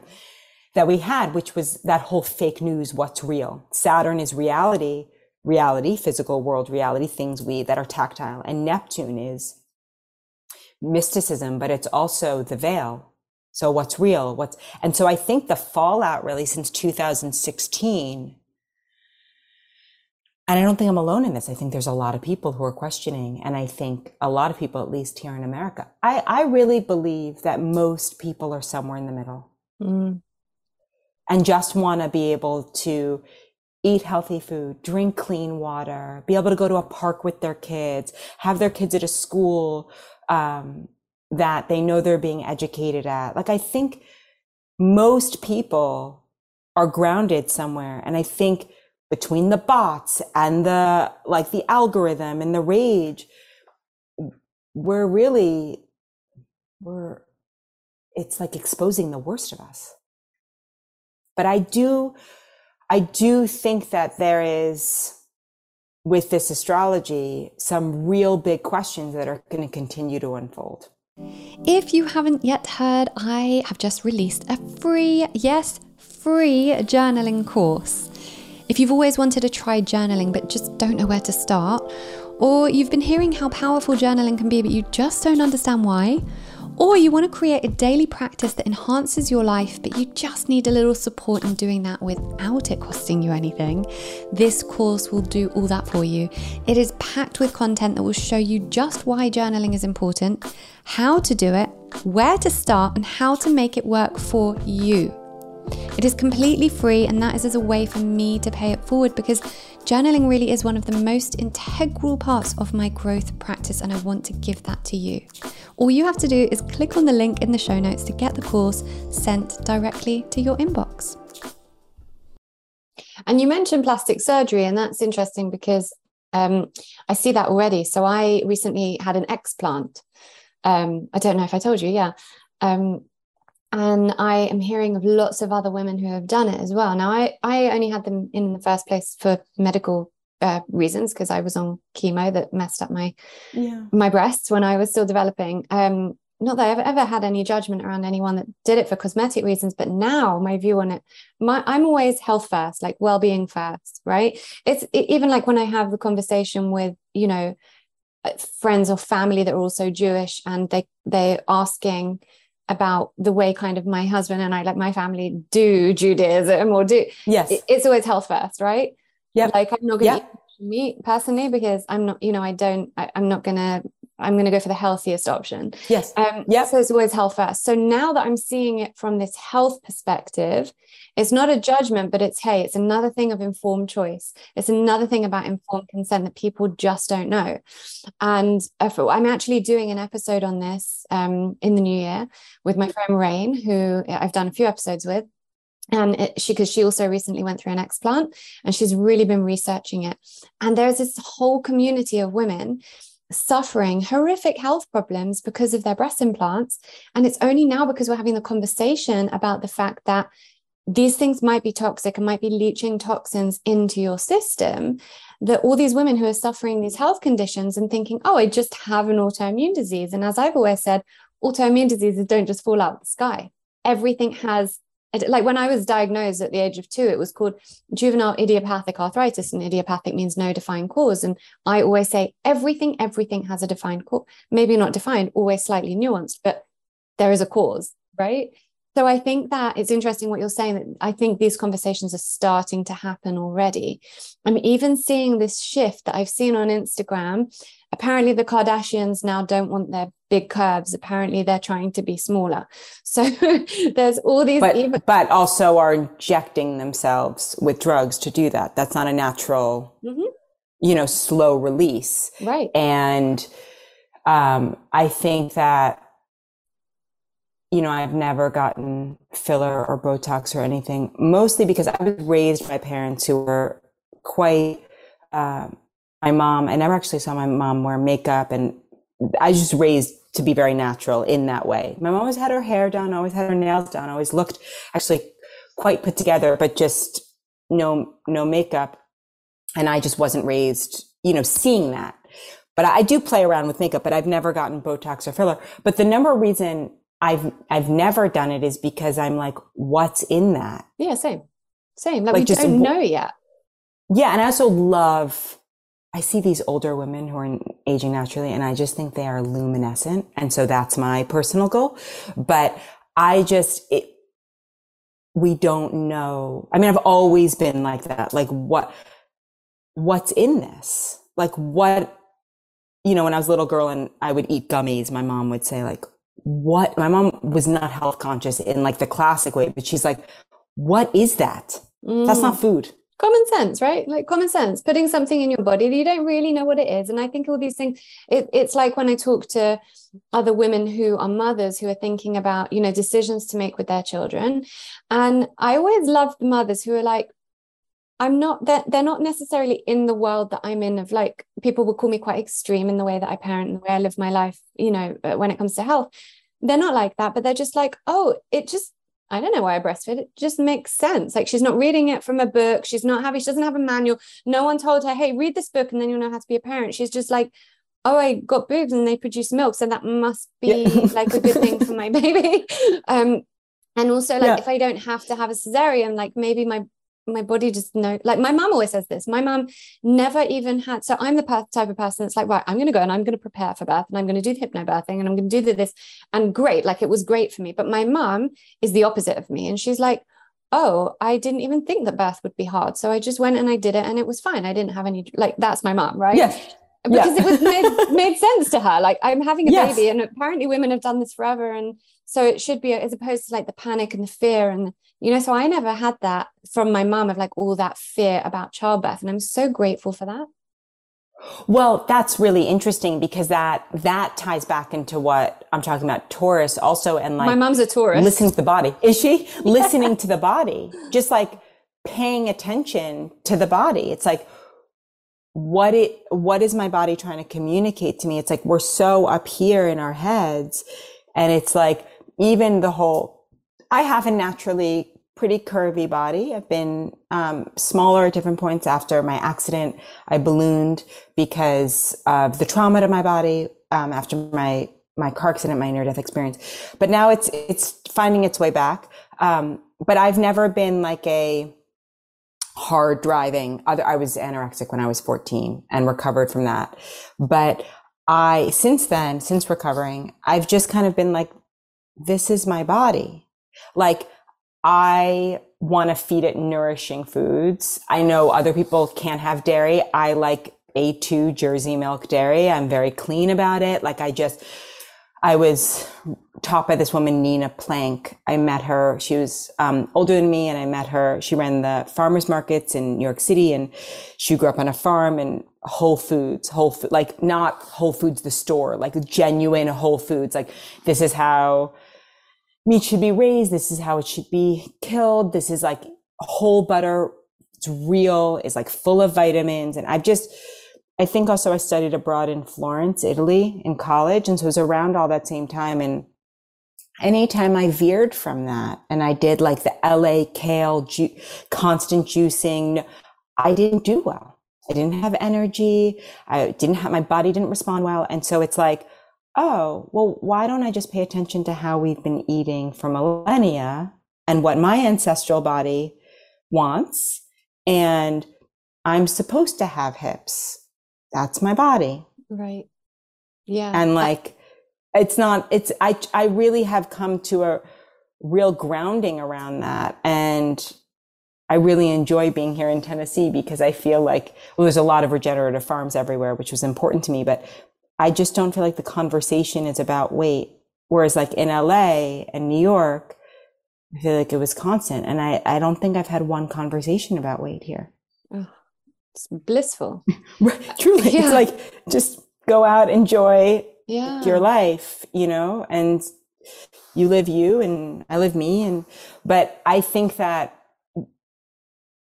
that we had, which was that whole fake news, what's real. Saturn is reality, reality, physical world reality, things we that are tactile. And Neptune is mysticism, but it's also the veil, so what's real? What's, and so I think the fallout really since 2016, and I don't think I'm alone in this. I think there's a lot of people who are questioning, and I think a lot of people, at least here in America, I, I really believe that most people are somewhere in the middle mm. and just want to be able to eat healthy food, drink clean water, be able to go to a park with their kids, have their kids at a school, um, that they know they're being educated at. Like I think most people are grounded somewhere. And I think between the bots and the like the algorithm and the rage, we're really we're it's like exposing the worst of us. But I do I do think that there is with this astrology some real big questions that are going to continue to unfold If you haven't yet heard, I have just released a free, yes, free journaling course. If you've always wanted to try journaling but just don't know where to start, or you've been hearing how powerful journaling can be but you just don't understand why, or you want to create a daily practice that enhances your life, but you just need a little support in doing that without it costing you anything, this course will do all that for you. It is packed with content that will show you just why journaling is important, how to do it, where to start, and how to make it work for you. It is completely free, and that is as a way for me to pay it forward because journaling really is one of the most integral parts of my growth practice, and I want to give that to you. All you have to do is click on the link in the show notes to get the course sent directly to your inbox. And you mentioned plastic surgery, and that's interesting because um, I see that already. So I recently had an explant. Um, I don't know if I told you, yeah. Um, and I am hearing of lots of other women who have done it as well. Now, I I only had them in the first place for medical uh, reasons because I was on chemo that messed up my yeah. my breasts when I was still developing. Um, not that I've ever had any judgment around anyone that did it for cosmetic reasons, but now my view on it, my I'm always health first, like well being first, right? It's it, even like when I have the conversation with you know uh, friends or family that are also Jewish, and they they're asking about the way kind of my husband and I, like my family, do Judaism or do. Yes. It's always health first, right? Yeah. Like I'm not going to eat meat personally because I'm not, you know, I don't, I, I'm not to I'm to go for the healthiest option. Yes. Um, yeah. So it's always health first. So now that I'm seeing it from this health perspective, it's not a judgment, but it's, hey, it's another thing of informed choice. It's another thing about informed consent that people just don't know. And I'm actually doing an episode on this um, in the new year with my friend Rain, who I've done a few episodes with and it, she because she also recently went through an explant and she's really been researching it and there's this whole community of women suffering horrific health problems because of their breast implants. And it's only now because we're having the conversation about the fact that these things might be toxic and might be leaching toxins into your system that all these women who are suffering these health conditions and thinking, oh, I just have an autoimmune disease. And as I've always said, autoimmune diseases don't just fall out of the sky. Everything has like when I was diagnosed at the age of two, it was called juvenile idiopathic arthritis, and idiopathic means no defined cause. And I always say everything, everything has a defined cause. Maybe not defined, always slightly nuanced, but there is a cause, right? So I think that it's interesting what you're saying. That I think these conversations are starting to happen already. I'm even seeing this shift that I've seen on Instagram. Apparently, the Kardashians now don't want their big curves. Apparently, they're trying to be smaller. So there's all these. But, even- but also are injecting themselves with drugs to do that. That's not a natural, mm-hmm. you know, slow release. Right. And um, I think that you know, I've never gotten filler or Botox or anything, mostly because I was raised by parents who were quite, uh, my mom, I never actually saw my mom wear makeup and I was just raised to be very natural in that way. My mom always had her hair done, always had her nails done, always looked actually quite put together, but just no, no makeup. And I just wasn't raised, you know, seeing that. But I do play around with makeup, but I've never gotten Botox or filler. But the number reason I've I've never done it is because I'm like, what's in that? Yeah, same, same. Like, like we just, don't know yet. Yeah, and I also love. I see these older women who are aging naturally, and I just think they are luminescent, and so that's my personal goal. But I just it, we don't know. I mean, I've always been like that. Like what what's in this? Like what you know, when I was a little girl and I would eat gummies, my mom would say like, what my mom was not health conscious in like the classic way, but she's like, what is that? Mm. That's not mm. food. Common sense, right? Like common sense, putting something in your body that you don't really know what it is. And I think all these things, it, it's like when I talk to other women who are mothers who are thinking about, you know, decisions to make with their children. And I always love the mothers who are like, I'm not they're, they're not necessarily in the world that I'm in of like people will call me quite extreme in the way that I parent and the way I live my life, you know, uh, when it comes to health they're not like that, but they're just like, oh, it just, I don't know why I breastfeed. It just makes sense. Like she's not reading it from a book. She's not having, she doesn't have a manual. No one told her, hey, read this book and then you'll know how to be a parent. She's just like, oh, I got boobs and they produce milk, so that must be yeah. like a good thing for my baby. Um, and also like yeah. if I don't have to have a cesarean, like maybe my my body just know like my mom always says this my mom never even had so i'm the type of person that's like right i'm going to go and i'm going to prepare for birth and i'm going to do the hypnobirthing and i'm going to do this and great like it was great for me but my mom is the opposite of me and she's like oh i didn't even think that birth would be hard so i just went and i did it and it was fine i didn't have any like that's my mom right yes because yeah. it was made, made sense to her like i'm having a yes. baby and apparently women have done this forever and so it should be as opposed to like the panic and the fear and you know so i never had that from my mom of like all that fear about childbirth and i'm so grateful for that. Well that's really interesting because that that ties back into what i'm talking about taurus also and like my mom's a taurus. listening to the body. Is she? Listening to the body. Just like paying attention to the body. It's like what it what is my body trying to communicate to me? It's like we're so up here in our heads and it's like even the whole i have a naturally pretty curvy body i've been um, smaller at different points after my accident i ballooned because of the trauma to my body um, after my my car accident my near death experience but now it's it's finding its way back um, but i've never been like a hard driving. Other, I was anorexic when I was 14 and recovered from that. But I, since then, since recovering, I've just kind of been like, this is my body. Like, I want to feed it nourishing foods. I know other people can't have dairy. I like A2 Jersey milk dairy. I'm very clean about it. Like, I just, I was taught by this woman, Nina Planck. I met her. She was um, older than me, and I met her. She ran the farmers markets in New York City, and she grew up on a farm and Whole Foods, Whole Food, like not Whole Foods the store, like genuine Whole Foods. Like this is how meat should be raised. This is how it should be killed. This is like whole butter. It's real. It's like full of vitamins, and I've just I think also I studied abroad in Florence, Italy in college. And so it was around all that same time. And anytime I veered from that and I did like the LA kale, ju- constant juicing, I didn't do well. I didn't have energy. I didn't have, my body didn't respond well. And so it's like, oh, well, why don't I just pay attention to how we've been eating for millennia and what my ancestral body wants? And I'm supposed to have hips that's my body. Right. Yeah. And like, it's not, it's, I, I really have come to a real grounding around that. And I really enjoy being here in Tennessee because I feel like, well, there's a lot of regenerative farms everywhere, which was important to me, but I just don't feel like the conversation is about weight. Whereas like in LA and New York, I feel like it was constant. And I, I don't think I've had one conversation about weight here. Oh, it's blissful. Truly, yeah. it's like just go out, enjoy yeah. your life, you know, and you live you and I live me. And, but I think that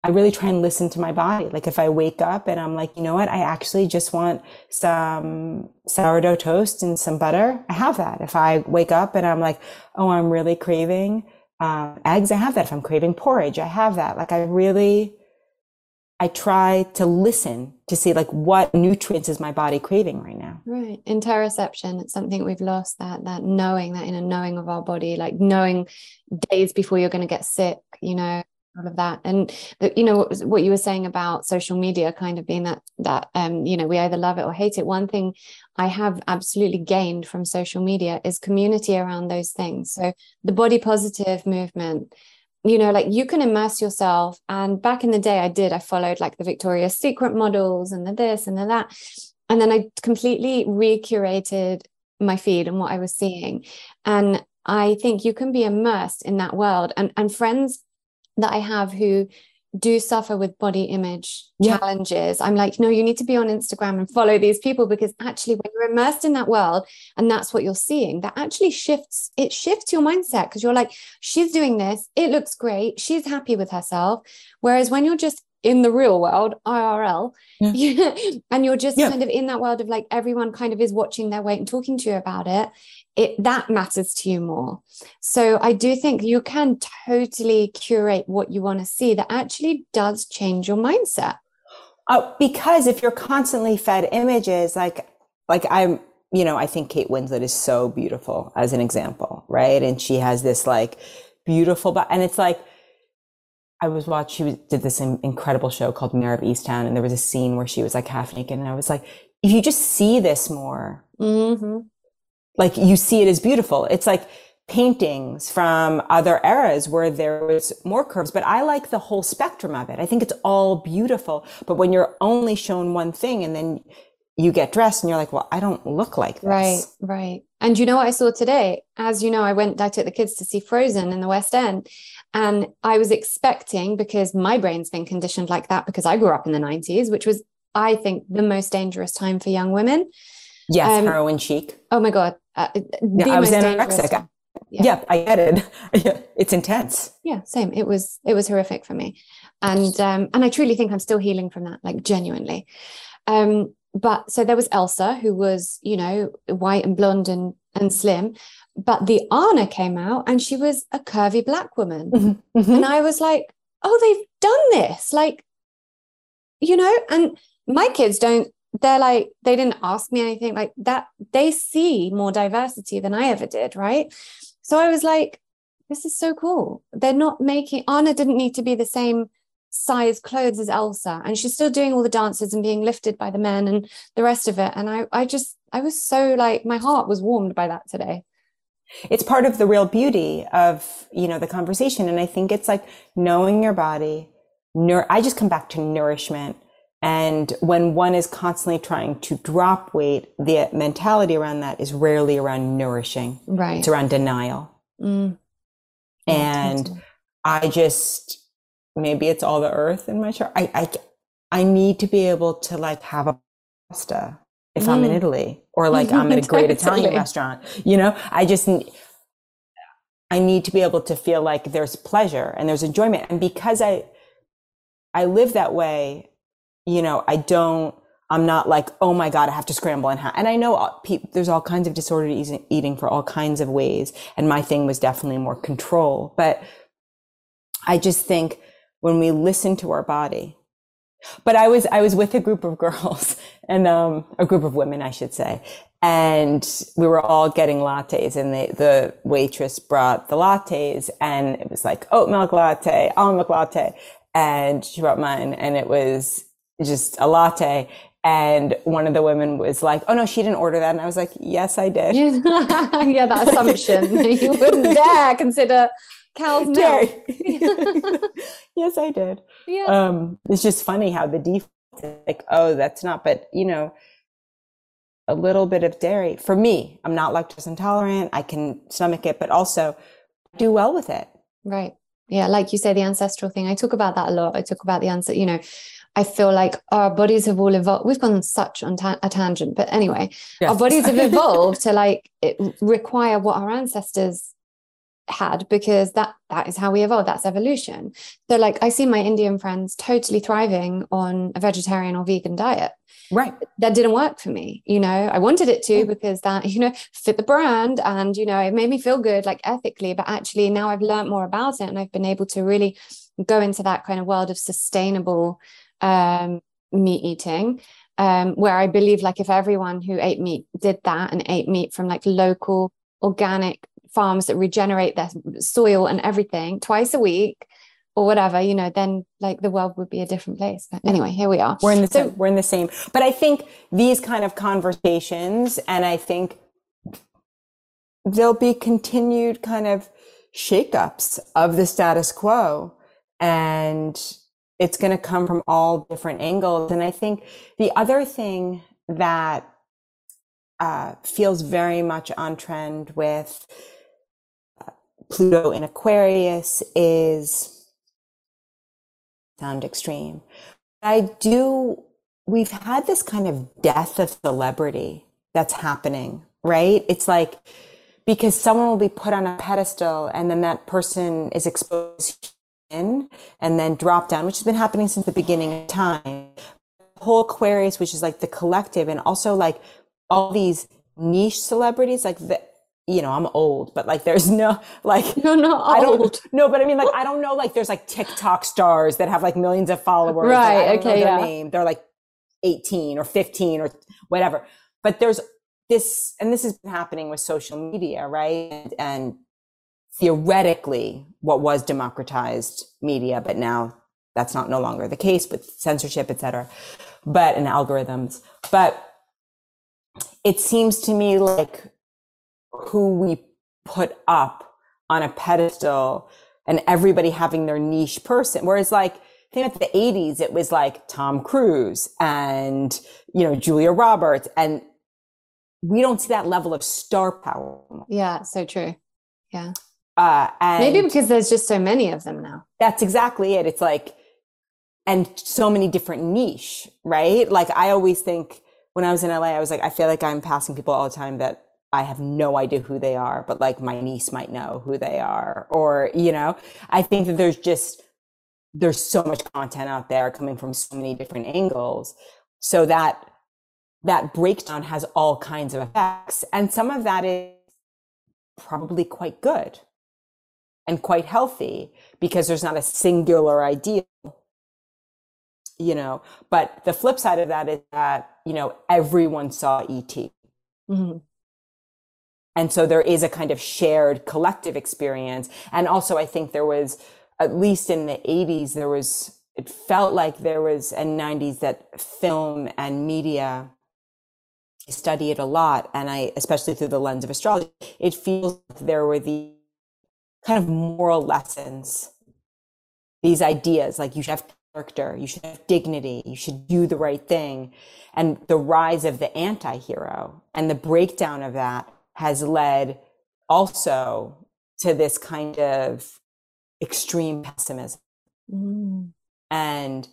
I really try and listen to my body. Like if I wake up and I'm like, you know what, I actually just want some sourdough toast and some butter, I have that. If I wake up and I'm like, oh, I'm really craving um, eggs, I have that. If I'm craving porridge, I have that. Like I really I try to listen to see like what nutrients is my body craving right now. Right. Interoception. It's something we've lost that that knowing, that inner knowing of our body, like knowing days before you're going to get sick, you know, all of that. And the, you know what, you were saying about social media kind of being that that um, you know, we either love it or hate it. One thing I have absolutely gained from social media is community around those things. So the body positive movement you know, like you can immerse yourself. And back in the day, I did, I followed like the Victoria's Secret models and the this and the that. And then I completely recurated my feed and what I was seeing. And I think you can be immersed in that world. And, and friends that I have who do suffer with body image yeah. challenges. I'm like, no, you need to be on Instagram and follow these people because actually, when you're immersed in that world and that's what you're seeing, that actually shifts, it shifts your mindset because you're like, she's doing this, it looks great, she's happy with herself. Whereas when you're just in the real world, IRL, yeah. and you're just yeah. kind of in that world of like everyone kind of is watching their weight and talking to you about it, it that matters to you more. So I do think you can totally curate what you want to see that actually does change your mindset. Oh, because if you're constantly fed images, like like I'm, you know, I think Kate Winslet is so beautiful as an example, right? And she has this like beautiful, but and it's like I was watching. She did this incredible show called Mare of Easttown, and there was a scene where she was like half naked, and I was like, if you just see this more, mm-hmm. Like you see it as beautiful. It's like paintings from other eras where there was more curves, but I like the whole spectrum of it. I think it's all beautiful. But when you're only shown one thing, and then you get dressed, and you're like, well, I don't look like this. Right, right. And you know what I saw today? As you know, I went. I took the kids to see Frozen in the West End and I was expecting, because my brain's been conditioned like that because I grew up in the 90s, which was, I think, the most dangerous time for young women. Yes, um, heroin chic. Oh my God. Uh, yeah, I was anorexic. Yeah. yeah, I get it. it's intense. Yeah, same. It was it was horrific for me. And um, and I truly think I'm still healing from that, like genuinely. Um, but so there was Elsa, who was, you know, white and blonde and and slim but the Anna came out and she was a curvy black woman. Mm-hmm. Mm-hmm. And I was like, oh, they've done this. Like, you know, and my kids don't, they're like, they didn't ask me anything like that. They see more diversity than I ever did. Right. So I was like, this is so cool. They're not making, Anna didn't need to be the same size clothes as Elsa. And she's still doing all the dances and being lifted by the men and the rest of it. And I, I just, I was so like, my heart was warmed by that today it's part of the real beauty of you know the conversation and i think it's like knowing your body nur- i just come back to nourishment and when one is constantly trying to drop weight the mentality around that is rarely around nourishing right it's around denial mm. and i just maybe it's all the earth in my chart i i i need to be able to like have a pasta if mm. I'm in mm. Italy or like I'm at a great Italian restaurant. You know, I just I need to be able to feel like there's pleasure and there's enjoyment. And because I I live that way, you know, I don't I'm not like, oh my God, I have to scramble and ha-. and I know uh, there's all kinds of disordered eating for all kinds of ways. And my thing was definitely more control. But I just think when we listen to our body, but I was I was with a group of girls and um, a group of women, I should say, and we were all getting lattes, and the the waitress brought the lattes, and it was like oat milk latte, almond milk latte, and she brought mine, and it was just a latte. And one of the women was like, "Oh no, she didn't order that," and I was like, "Yes, I did." yeah, that assumption you wouldn't dare consider cow's milk. yes, I did. Yeah. Um, it's just funny how the default like, oh, that's not, but you know, a little bit of dairy for me. I'm not lactose intolerant. I can stomach it, but also do well with it. Right. Yeah. Like you say, the ancestral thing. I talk about that a lot. I talk about the answer, you know, I feel like our bodies have all evolved. We've gone such on ta- a tangent, but anyway, yes. our bodies have evolved to like require what our ancestors had because that that is how we evolved that's evolution so like i see my indian friends totally thriving on a vegetarian or vegan diet right that didn't work for me you know i wanted it to hmm. because that you know fit the brand and you know it made me feel good like ethically but actually now i've learned more about it and i've been able to really go into that kind of world of sustainable um, meat eating um, where i believe like if everyone who ate meat did that and ate meat from like local organic farms that regenerate their soil and everything twice a week or whatever, you know, then like the world would be a different place. But anyway, here we are. We're in the so, same, we're in the same. But I think these kind of conversations, and I think there'll be continued kind of shakeups of the status quo, and it's going to come from all different angles. And I think the other thing that uh, feels very much on trend with Pluto in Aquarius is sound extreme. I do, we've had this kind of death of celebrity that's happening, right? It's like, because someone will be put on a pedestal and then that person is exposed in and then drop down, which has been happening since the beginning of time. Whole Aquarius, which is like the collective and also like all these niche celebrities, like the, you know, I'm old, but like there's no like no no I don't no, but I mean like I don't know like there's like TikTok stars that have like millions of followers. Right. okay. yeah. Name. They're like 18 or 15 or whatever. but there's this, and this has been happening with social media, right? And, and theoretically, what was democratized media, but now that's not no longer the case with censorship, et cetera, but and algorithms. But it seems to me like who we put up on a pedestal and everybody having their niche person. Whereas like, think about the 80s, it was like Tom Cruise and, you know, Julia Roberts. And we don't see that level of star power. Yeah, so true. Yeah. Uh, Maybe because there's just so many of them now. That's exactly it. It's like, and so many different niche, right? Like I always think when I was in LA, I was like, I feel like I'm passing people all the time that I have no idea who they are, but like my niece might know who they are. Or, you know, I think that there's just, there's so much content out there coming from so many different angles. So that, that breakdown has all kinds of effects. And some of that is probably quite good and quite healthy because there's not a singular idea you know? But the flip side of that is that you know everyone saw E.T. mm-hmm. and so there is a kind of shared collective experience. And also i think there was at least in the 80s there was it felt like there was and 90s that film and media study it a lot. And i especially through the lens of astrology it feels like there were the kind of moral lessons these ideas like you should have character, you should have dignity, you should do the right thing. And the rise of the anti hero and the breakdown of that has led also to this kind of extreme pessimism. Mm. And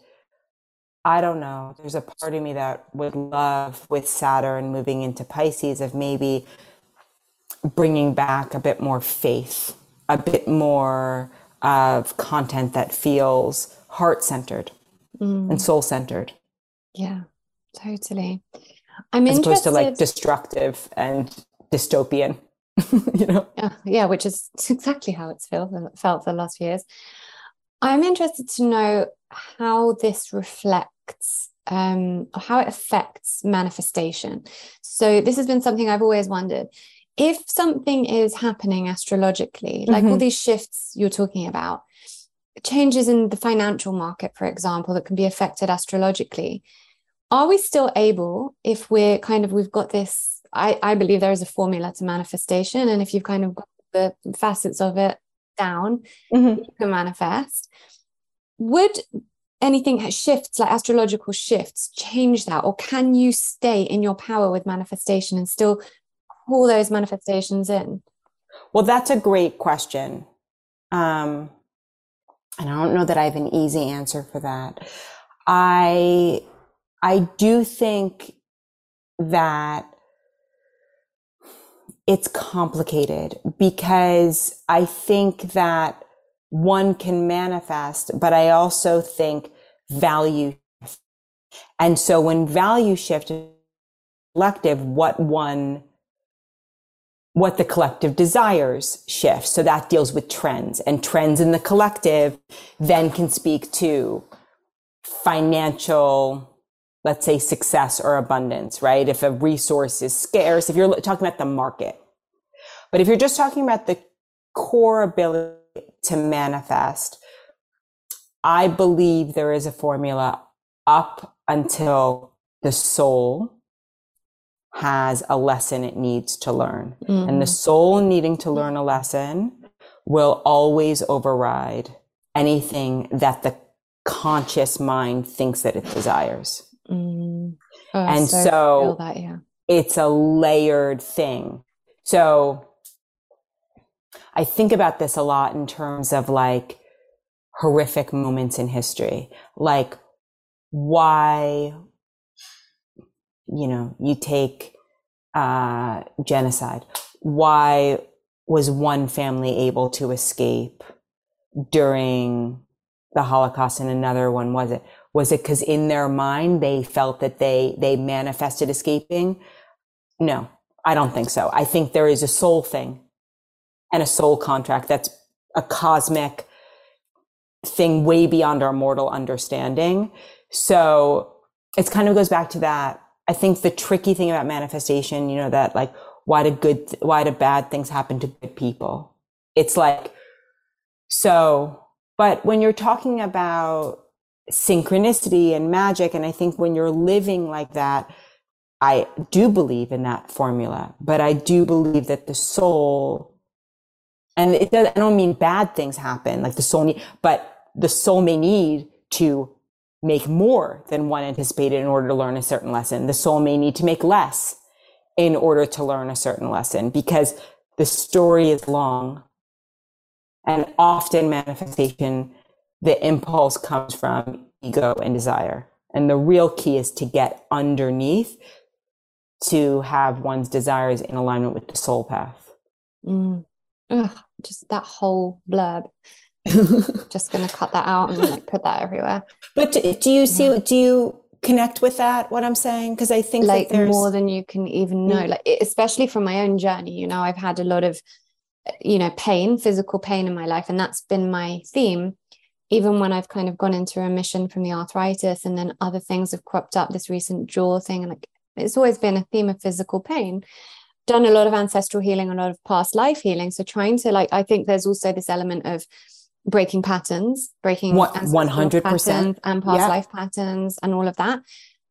I don't know, there's a part of me that would love with Saturn moving into Pisces of maybe bringing back a bit more faith, a bit more of content that feels heart centered mm. and soul centered. Yeah, totally. I'm As interested... opposed to like destructive and dystopian, you know? Yeah, yeah, which is exactly how it's felt, felt the last few years. I'm interested to know how this reflects um, or how it affects manifestation. So, this has been something I've always wondered. If something is happening astrologically, like mm-hmm. all these shifts you're talking about, changes in the financial market, for example, that can be affected astrologically, are we still able, if we're kind of, we've got this, I, I believe there is a formula to manifestation. And if you've kind of got the facets of it down, mm-hmm. you can manifest. Would anything shifts, like astrological shifts, change that? Or can you stay in your power with manifestation and still pull those manifestations in? Well, that's a great question. Um, and I don't know that I have an easy answer for that. I I do think that it's complicated because I think that one can manifest, but I also think value. And so when value shift collective, what one what the collective desires shift. So that deals with trends and trends in the collective then can speak to financial, let's say success or abundance, right? If a resource is scarce, if you're talking about the market. But if you're just talking about the core ability to manifest, I believe there is a formula up until the soul has a lesson it needs to learn. Mm-hmm. And the soul needing to learn a lesson will always override anything that the conscious mind thinks that it desires. Mm. Oh, and so, so that, yeah. it's a layered thing. So I think about this a lot in terms of like horrific moments in history. Like, why you know, you take uh, genocide. Why was one family able to escape during the Holocaust and another one wasn't? Was it because in their mind they felt that they they manifested escaping? No, I don't think so. I think there is a soul thing and a soul contract that's a cosmic thing way beyond our mortal understanding. So it kind of goes back to that I think the tricky thing about manifestation, you know, that like, why do good, why do bad things happen to good people? It's like, so, but when you're talking about synchronicity and magic, and I think when you're living like that, I do believe in that formula, but I do believe that the soul, and it does, I don't mean bad things happen, like the soul need, but the soul may need to make more than one anticipated in order to learn a certain lesson. The soul may need to make less in order to learn a certain lesson because the story is long. And often manifestation, the impulse comes from ego and desire. And the real key is to get underneath to have one's desires in alignment with the soul path. Mm. Ugh, just that whole blurb. just going to cut that out and like put that everywhere. But do, do you see, do you connect with that, what I'm saying? Because I think like more than you can even know, mm. like especially from my own journey, you know, I've had a lot of, you know, pain, physical pain in my life. And that's been my theme. Even when I've kind of gone into remission from the arthritis and then other things have cropped up, this recent jaw thing, and like it's always been a theme of physical pain done a lot of ancestral healing a lot of past life healing so trying to like i think there's also this element of breaking patterns breaking 100% and past yeah. life patterns and all of that.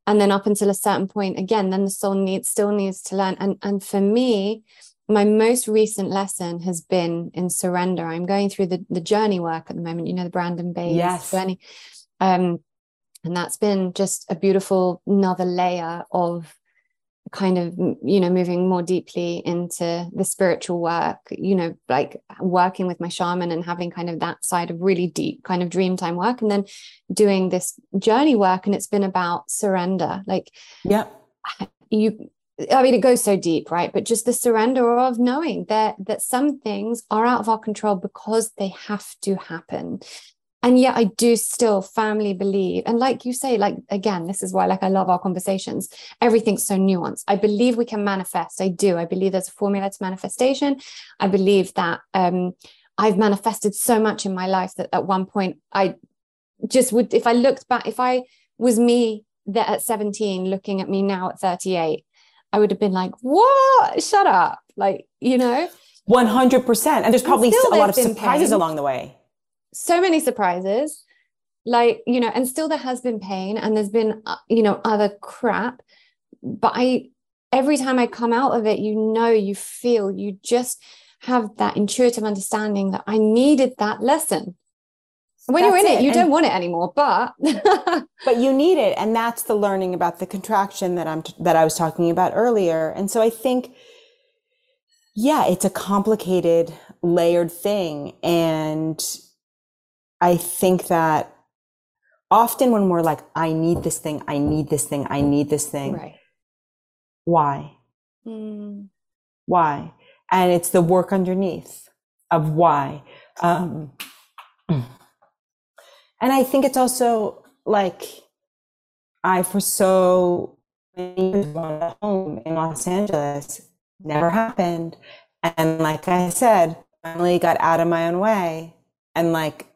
And then up until a certain point again then the soul needs still needs to learn. And and for me my most recent lesson has been in surrender. I'm going through the the journey work at the moment you know the brandon Bays yes. journey. Um and that's been just a beautiful another layer of kind of you know moving more deeply into the spiritual work you know like working with my shaman and having kind of that side of really deep kind of dream time work and then doing this journey work and it's been about surrender. Like yeah. you I mean, it goes so deep, right? But just the surrender of knowing that that some things are out of our control because they have to happen and yet i do still firmly believe and like you say like again this is why like i love our conversations. Everything's so nuanced. I believe we can manifest. I do. I believe there's a formula to manifestation. I believe that um i've manifested so much in my life that at one point i just would if i looked back if i was me that at 17 looking at me now at 38 i would have been like what? Shut up. Like you know? 100% and there's probably and a lot of surprises pain. along the way so many surprises. Like you know and still there has been pain and there's been uh, you know other crap. But i every time i come out of it you know you feel you just have that intuitive understanding that i needed that lesson. When that's you're in it, it you and, don't want it anymore but but you need it and that's the learning about the contraction that i'm that i was talking about earlier. And so i think yeah it's a complicated layered thing and I think that often when we're like, I need this thing, I need this thing, I need this thing. Right. Why? Mm. Why? And it's the work underneath of why. Um, and I think it's also like I for so many years home in Los Angeles, never happened. And like I said, finally got out of my own way and like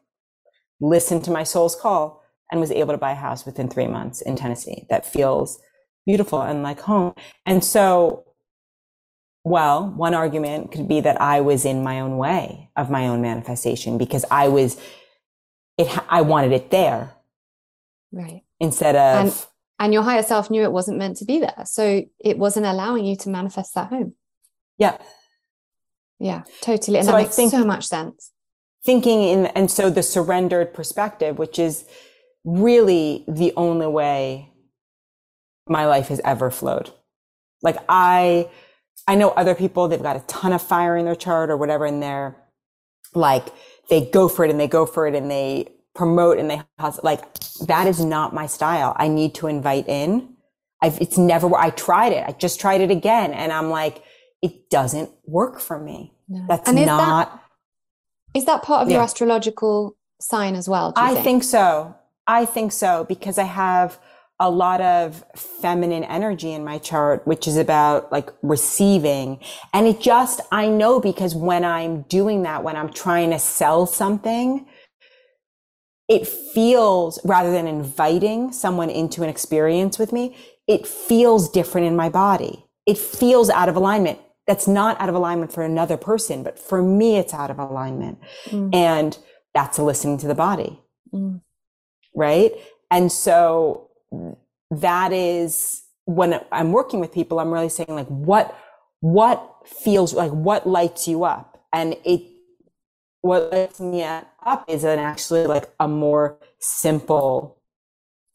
listened to my soul's call and was able to buy a house within three months in Tennessee that feels beautiful and like home. And so, well, one argument could be that I was in my own way of my own manifestation because I was, it, I wanted it there. Right. Instead of. And, and your higher self knew it wasn't meant to be there. So it wasn't allowing you to manifest that home. Yeah. Yeah, totally. And so that makes think, so much sense thinking in, and so the surrendered perspective, which is really the only way my life has ever flowed. Like I, I know other people, they've got a ton of fire in their chart or whatever, and they're like, they go for it and they go for it and they promote and they like, that is not my style. I need to invite in. I've, it's never, I tried it. I just tried it again. And I'm like, it doesn't work for me. No. That's not. That- is that part of yeah. your astrological sign as well? I think? think so. I think so because I have a lot of feminine energy in my chart, which is about like receiving. And it just, I know because when I'm doing that, when I'm trying to sell something, it feels rather than inviting someone into an experience with me, it feels different in my body. It feels out of alignment. That's not out of alignment for another person, but for me, it's out of alignment. Mm. And that's listening to the body. Mm. Right. And so that is when I'm working with people, I'm really saying like, what, what feels like, what lights you up? And it, what lights me up is an actually like a more simple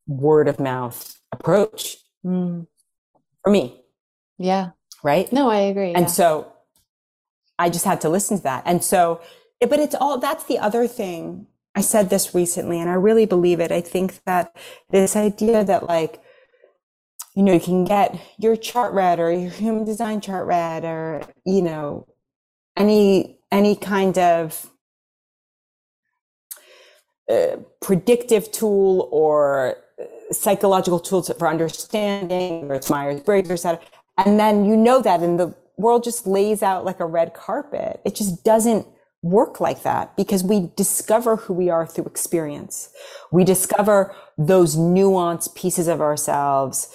word of mouth approach mm. for me. Yeah. Right. No, I agree. And yeah. so I just had to listen to that. And so, but it's all, that's the other thing. I said this recently and I really believe it. I think that this idea that like, you know, you can get your chart read or your human design chart read or, you know, any, any kind of uh, predictive tool or psychological tools for understanding, or it's Myers Briggs or etc. And then you know that, and the world just lays out like a red carpet. It just doesn't work like that because we discover who we are through experience. We discover those nuanced pieces of ourselves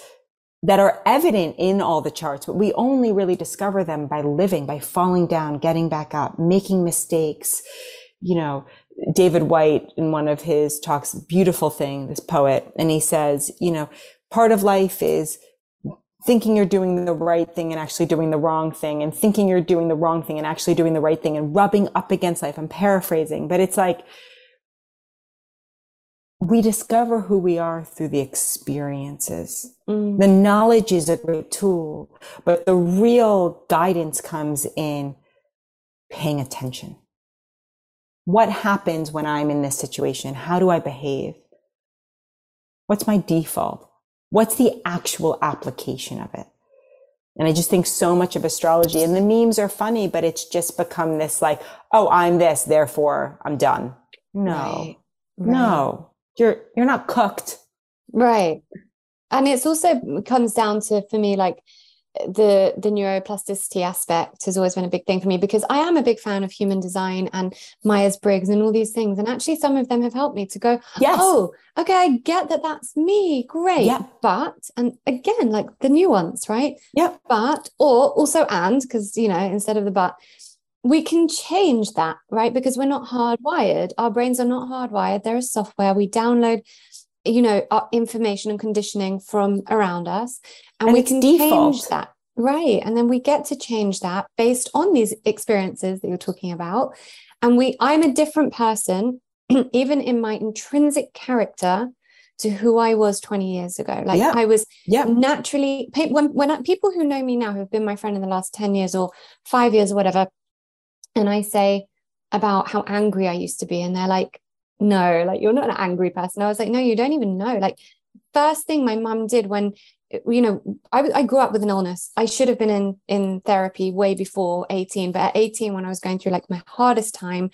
that are evident in all the charts, but we only really discover them by living, by falling down, getting back up, making mistakes, you know, David Whyte in one of his talks, beautiful thing, this poet, and he says, you know, part of life is thinking you're doing the right thing and actually doing the wrong thing and thinking you're doing the wrong thing and actually doing the right thing and rubbing up against life. I'm paraphrasing, but it's like we discover who we are through the experiences. Mm. The knowledge is a great tool, but the real guidance comes in paying attention. What happens when I'm in this situation? How do I behave? What's my default? What's the actual application of it? And I just think so much of astrology and the memes are funny, but it's just become this like, oh, I'm this, therefore I'm done. No, right. Right. no, you're, you're not cooked. Right. And it's also comes down to, for me, like the the neuroplasticity aspect has always been a big thing for me because I am a big fan of human design and Myers Briggs and all these things, and actually some of them have helped me to go, yes. oh, okay, I get that that's me, great, yeah. but and again, like the nuance, right? Yeah, but or also and because you know instead of the but. We can change that, right? Because we're not hardwired. Our brains are not hardwired. There is software. We download you know our information and conditioning from around us and, and we can default. change that right and then we get to change that based on these experiences that you're talking about and we i'm a different person even in my intrinsic character to who I was 20 years ago. Like yeah. I was yeah. naturally when when I, people who know me now who have been my friend in the last 10 years or 5 years or whatever and I say about how angry I used to be and they're like no, like you're not an angry person. I was like, no, you don't even know. Like, first thing my mum did when, you know, I, I grew up with an illness. I should have been in in therapy way before 18, but at 18, when I was going through like my hardest time,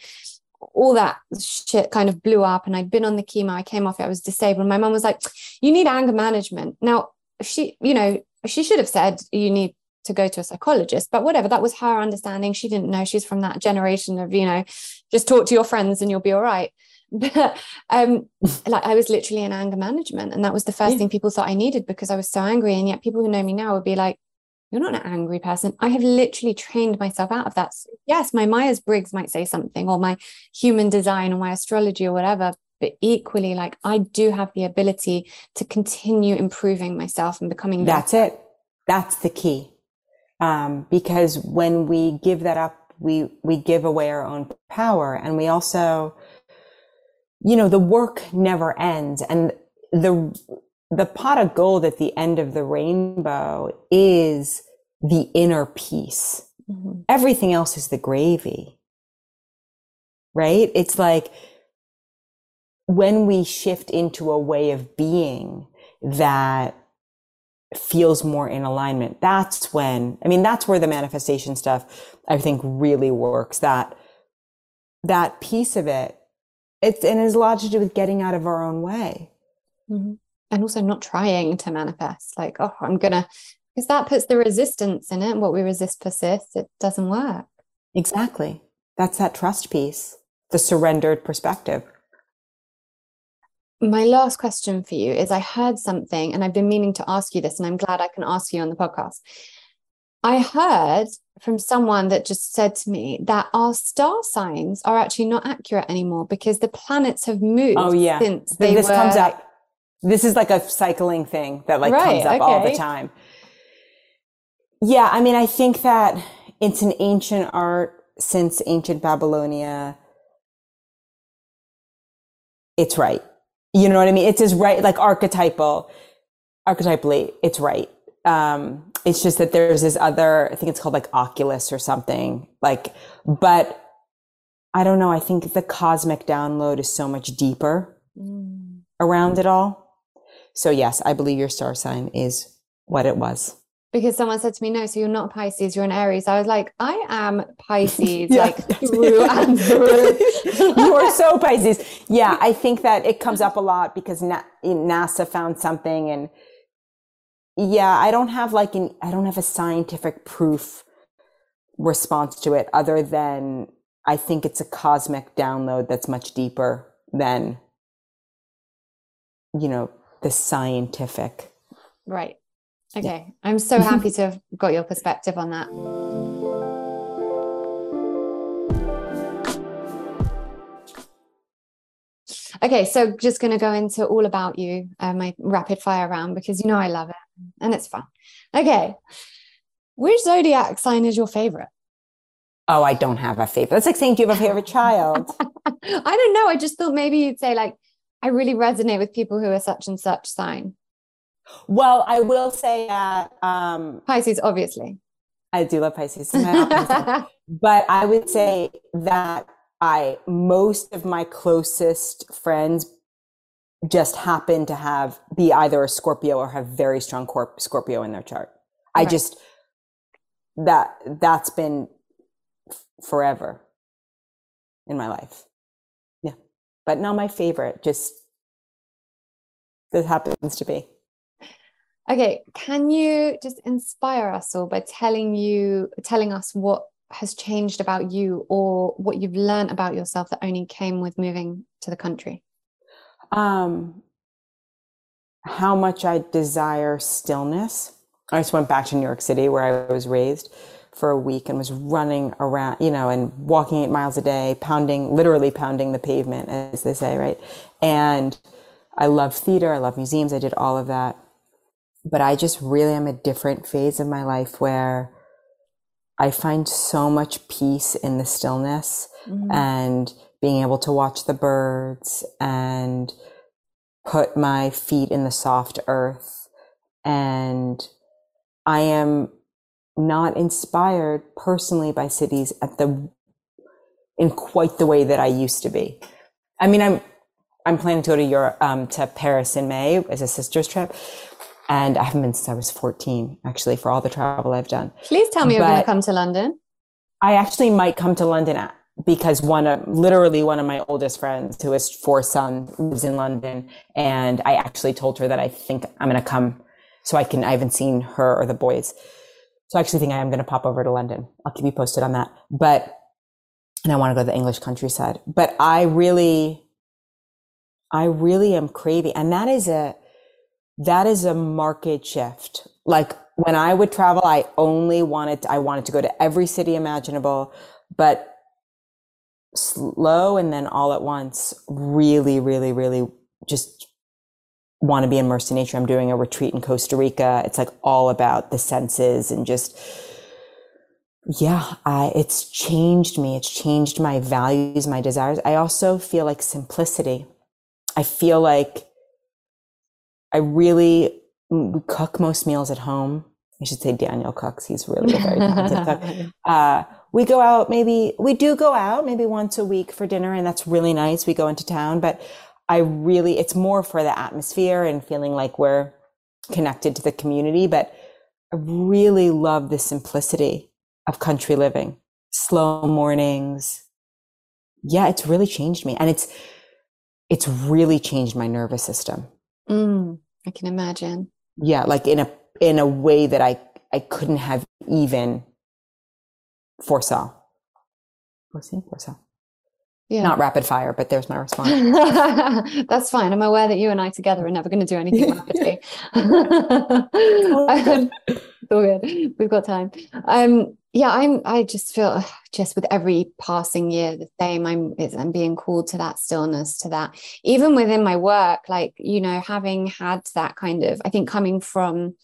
all that shit kind of blew up and I'd been on the chemo. I came off it. I was disabled. My mum was like, you need anger management. Now, she, you know, she should have said you need to go to a psychologist but whatever that was her understanding she didn't know she's from that generation of you know just talk to your friends and you'll be all right but um like i was literally in anger management and that was the first yeah. thing people thought i needed because i was so angry and yet people who know me now would be like you're not an angry person i have literally trained myself out of that so yes my myers-briggs might say something or my human design or my astrology or whatever but equally like i do have the ability to continue improving myself and becoming that's better. it that's the key um, because when we give that up we we give away our own power and we also you know, the work never ends. And the, the pot of gold at the end of the rainbow is the inner peace. Mm-hmm. Everything else is the gravy. Right? It's like when we shift into a way of being that feels more in alignment, that's when, I mean, that's where the manifestation stuff I think really works. That, that piece of it it's and it has a lot to do with getting out of our own way. Mm-hmm. And also not trying to manifest, like, oh, I'm gonna because that puts the resistance in it. What we resist persists, it doesn't work. Exactly. That's that trust piece, the surrendered perspective. my last question for you is I heard something and I've been meaning to ask you this, and I'm glad I can ask you on the podcast. I heard from someone that just said to me that our star signs are actually not accurate anymore because the planets have moved. Oh yeah, since they this were... comes up. This is like a cycling thing that like right, comes up okay. all the time. Yeah, I mean, I think that it's an ancient art since ancient Babylonia. It's right. You know what I mean? It's as right, like archetypal, archetypally, it's right. Um, it's just that there's this other, I think it's called like Oculus or something. Like, but I don't know. I think the cosmic download is so much deeper mm. around it all. So yes, I believe your star sign is what it was because someone said to me, "No, so you're not Pisces, you're an Aries." I was like, "I am Pisces, yeah. like through and through." you are so Pisces. Yeah, I think that it comes up a lot because Na- NASA found something, and yeah, I don't have like an I don't have a scientific proof response to it, other than I think it's a cosmic download that's much deeper than you know the scientific. Right. Okay. Yeah. I'm so happy to have got your perspective on that. Okay, so just going to go into all about you, uh, my rapid fire round, because you know I love it and it's fun. Okay, which zodiac sign is your favorite? Oh, I don't have a favorite. That's like saying, do you have a favorite child? I don't know. I just thought maybe you'd say, like, I really resonate with people who are such and such sign. Well, I will say that um, Pisces, obviously. I do love Pisces, but I would say that I most of my closest friends just happen to have be either a Scorpio or have very strong corp- Scorpio in their chart. I just that that's been f- forever in my life. Yeah, but not my favorite. Just this happens to be. Okay, can you just inspire us all by telling you telling us what has changed about you or what you've learned about yourself that only came with moving to the country? Um how much I desire stillness. I just went back to New York City where I was raised for a week and was running around, you know, and walking eight miles a day, pounding, literally pounding the pavement, as they say, right? And I love theater, I love museums, I did all of that but I just really am a different phase of my life where I find so much peace in the stillness mm-hmm. and being able to watch the birds and put my feet in the soft earth. And I am not inspired personally by cities at the in quite the way that I used to be. I mean, I'm I'm planning to go to Europe um, to Paris in May as a sister's trip, and I haven't been since I was 14, actually, for all the travel I've done. Please tell me but you're going to come to London. I actually might come to London because one of literally one of my oldest friends who has four sons lives in London. And I actually told her that I think I'm going to come so I can, I haven't seen her or the boys. So I actually think I am going to pop over to London. I'll keep you posted on that. But, and I want to go to the English countryside, but I really, I really am craving, and that is a, that is a market shift. Like when I would travel, I only wanted, I wanted to go to every city imaginable, but slow and then all at once, really, really, really just want to be immersed in nature. I'm doing a retreat in Costa Rica. It's like all about the senses and just, yeah, I, it's changed me. It's changed my values, my desires. I also feel like simplicity. I feel like I really cook most meals at home. I should say Daniel cooks. He's really a very talented cook. Uh, we go out maybe, we do go out maybe once a week for dinner, and that's really nice. We go into town, but I really, it's more for the atmosphere and feeling like we're connected to the community. But I really love the simplicity of country living, slow mornings. Yeah, it's really changed me. And it's, it's really changed my nervous system. Mm, I can imagine. Yeah, like in a in a way that I I couldn't have even foresaw. Foreseen, foresaw. Yeah. Not rapid fire, but there's my response. That's fine. I'm aware that you and I together are never going to do anything rapidly. it's all good. We've got time. Um, yeah, I'm. I just feel just with every passing year the same. I'm. I'm being called to that stillness, to that. Even within my work, like you know, having had that kind of. I think coming from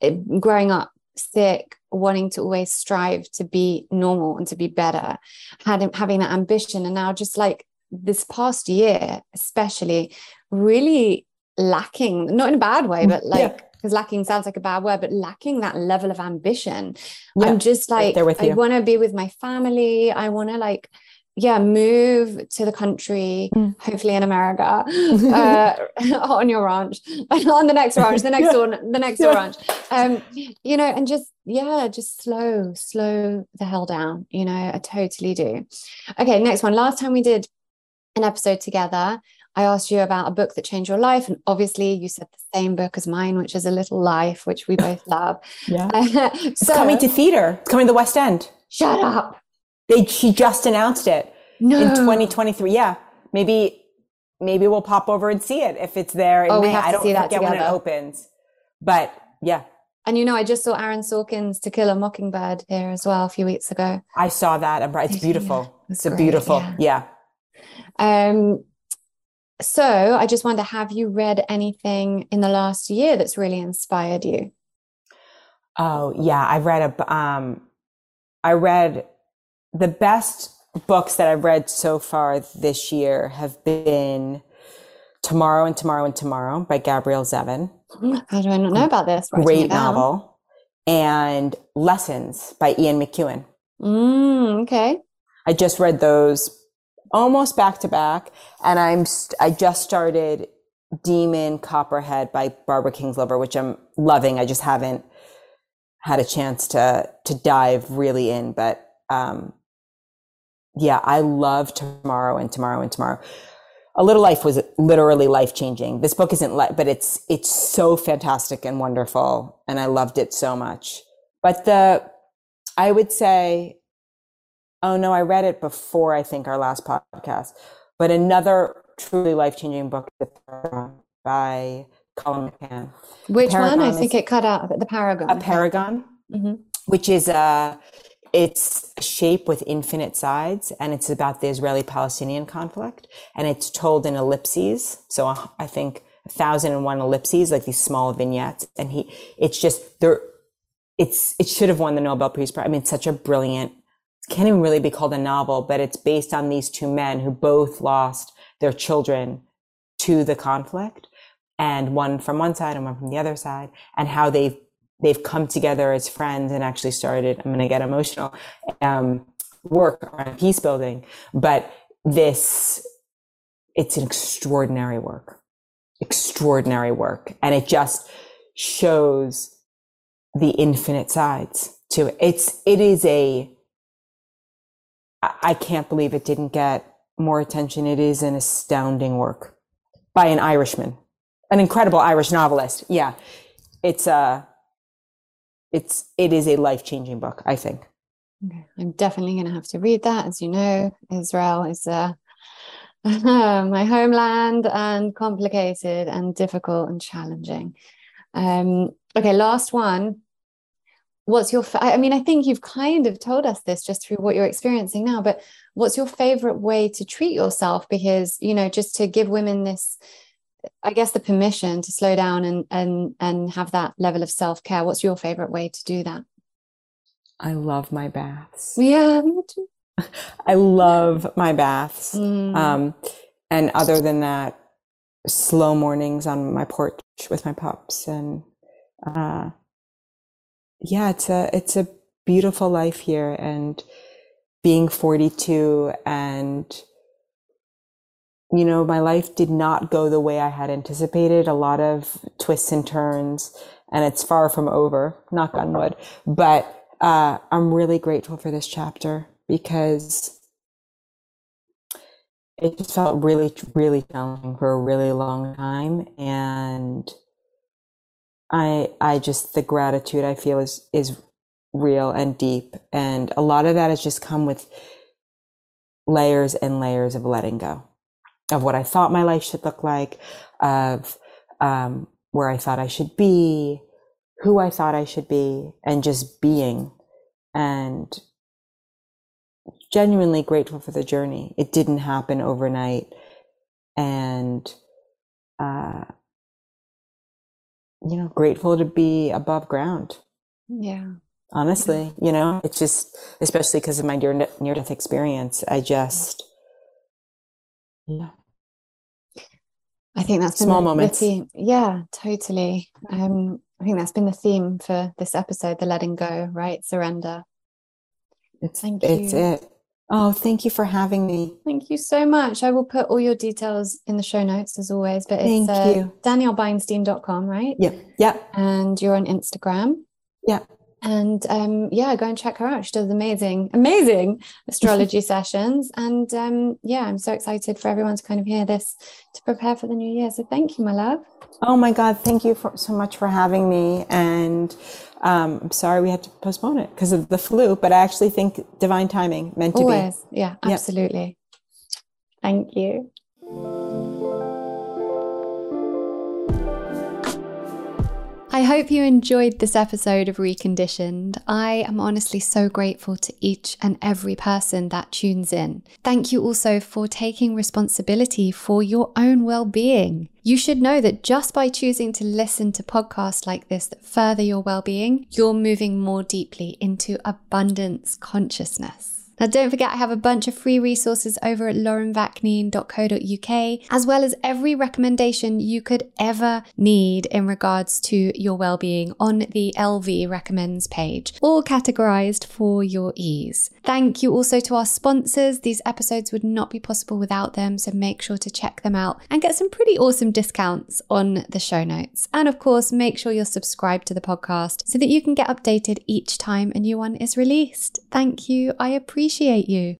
eh, growing up sick, wanting to always strive to be normal and to be better, had having that ambition, and now just like this past year, especially, really lacking. Not in a bad way, but like. Yeah because lacking sounds like a bad word, but lacking that level of ambition. Yeah, I'm just like, right I want to be with my family. I want to like, yeah, move to the country, mm. hopefully in America, uh, on your ranch, on the next ranch, the next yeah. door, the next door ranch. Um, you know, and just yeah, just slow, slow the hell down. You know, I totally do. Okay, next one. Last time we did an episode together, I asked you about a book that changed your life. And obviously, you said the same book as mine, which is A Little Life, which we both love. yeah. so, it's coming to theater, it's coming to the West End. Shut up. They, she just announced it no. in 2023. Yeah. Maybe maybe we'll pop over and see it if it's there. oh, May. we have to I don't see that together. when it opens. But yeah. And you know, I just saw Aaron Sorkin's To Kill a Mockingbird here as well a few weeks ago. I saw that. It's beautiful. Yeah, it's, it's a beautiful. Yeah. yeah. Um, so I just wonder have you read anything in the last year that's really inspired you? Oh, yeah. I've read a, um, I read the best books that I've read so far this year have been Tomorrow and Tomorrow and Tomorrow by Gabrielle Zevin. How do I not know about this? Great novel. And Lessons by Ian McEwan. Mm, okay. I just read those almost back to back. And I'm, st- I just started Demon Copperhead by Barbara Kingsolver, which I'm loving. I just haven't had a chance to, to dive really in, but, um, yeah, I love tomorrow and tomorrow and tomorrow. A Little Life was literally life changing. This book isn't, li- but it's it's so fantastic and wonderful, and I loved it so much. But the, I would say, Oh no, I read it before I think our last podcast. But another truly life changing book by Colum McCann. Which one? I think it cut out the Apeirogon. A Paragon, mm-hmm. which is a it's a shape with infinite sides, and it's about the Israeli-Palestinian conflict, and it's told in ellipses. So uh, I think a thousand and one ellipses, like these small vignettes, and he it's just there. It's it should have won the Nobel Peace Prize. I mean, it's such a brilliant can't even really be called a novel, but it's based on these two men who both lost their children to the conflict and one from one side and one from the other side and how they've they've come together as friends and actually started i'm going to get emotional um, work on peace building. But this it's an extraordinary work extraordinary work. And it just shows the infinite sides to it. It's it is a I can't believe it didn't get more attention. It is an astounding work by an Irishman, an incredible Irish novelist. Yeah, it's a, uh, it's it is a life changing book. I think. Okay. I'm definitely going to have to read that. As you know, Israel is uh, my homeland and complicated and difficult and challenging. Um, okay, last one what's your fa- i mean i think you've kind of told us this just through what you're experiencing now but what's your favorite way to treat yourself? Because you know just to give women this i guess the permission to slow down and and and have that level of self-care what's your favorite way to do that? I love my baths. Yeah i love my baths. Mm. um and other than that slow mornings on my porch with my pups and uh yeah, it's a it's a beautiful life here, and being 42 and you know my life did not go the way i had anticipated. A lot of twists and turns and it's far from over knock on wood. But uh, i'm really grateful for this chapter because it just felt really really challenging for a really long time and I I just the gratitude I feel is is real and deep and a lot of that has just come with layers and layers of letting go of what I thought my life should look like, of um, where I thought I should be, who I thought I should be, and just being. And genuinely grateful for the journey. It didn't happen overnight. And, uh, you know, grateful to be above ground. Yeah. Honestly, you know, it's just, especially because of my near, near death experience, I just, yeah. I think that's small the, moments. The theme. Yeah, totally. Um, I think that's been the theme for this episode: the letting go, right? Surrender. It's, Thank you. It's it. Oh, thank you for having me. Thank you so much. I will put all your details in the show notes as always. But it's thank uh, you. daniellebeinstein.com, right? Yeah. Yeah. And you're on Instagram. Yeah. And um, yeah, go and check her out. She does amazing, amazing astrology sessions. And um, yeah, I'm so excited for everyone to kind of hear this to prepare for the new year. So thank you, my love. Oh my God, thank you for, so much for having me. And um, I'm sorry we had to postpone it because of the flu, but I actually think divine timing meant to be. Always. Yeah, absolutely. Yep. Thank you. I hope you enjoyed this episode of Reconditioned. I am honestly so grateful to each and every person that tunes in. Thank you also for taking responsibility for your own well being. You should know that just by choosing to listen to podcasts like this that further your well being, you're moving more deeply into abundance consciousness. Now, don't forget, I have a bunch of free resources over at laurenvakneen.co.uk, as well as every recommendation you could ever need in regards to your well-being on the LV recommends page, all categorized for your ease. Thank you also to our sponsors. These episodes would not be possible without them, so make sure to check them out and get some pretty awesome discounts on the show notes. And of course, make sure you're subscribed to the podcast so that you can get updated each time a new one is released. Thank you. I appreciate appreciate you.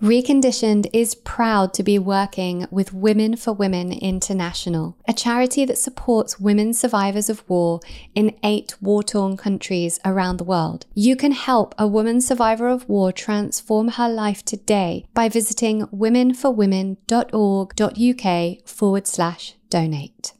Reconditioned is proud to be working with Women for Women International, a charity that supports women survivors of war in eight war torn countries around the world. You can help a woman survivor of war transform her life today by visiting womenforwomen.org.uk forward slash donate.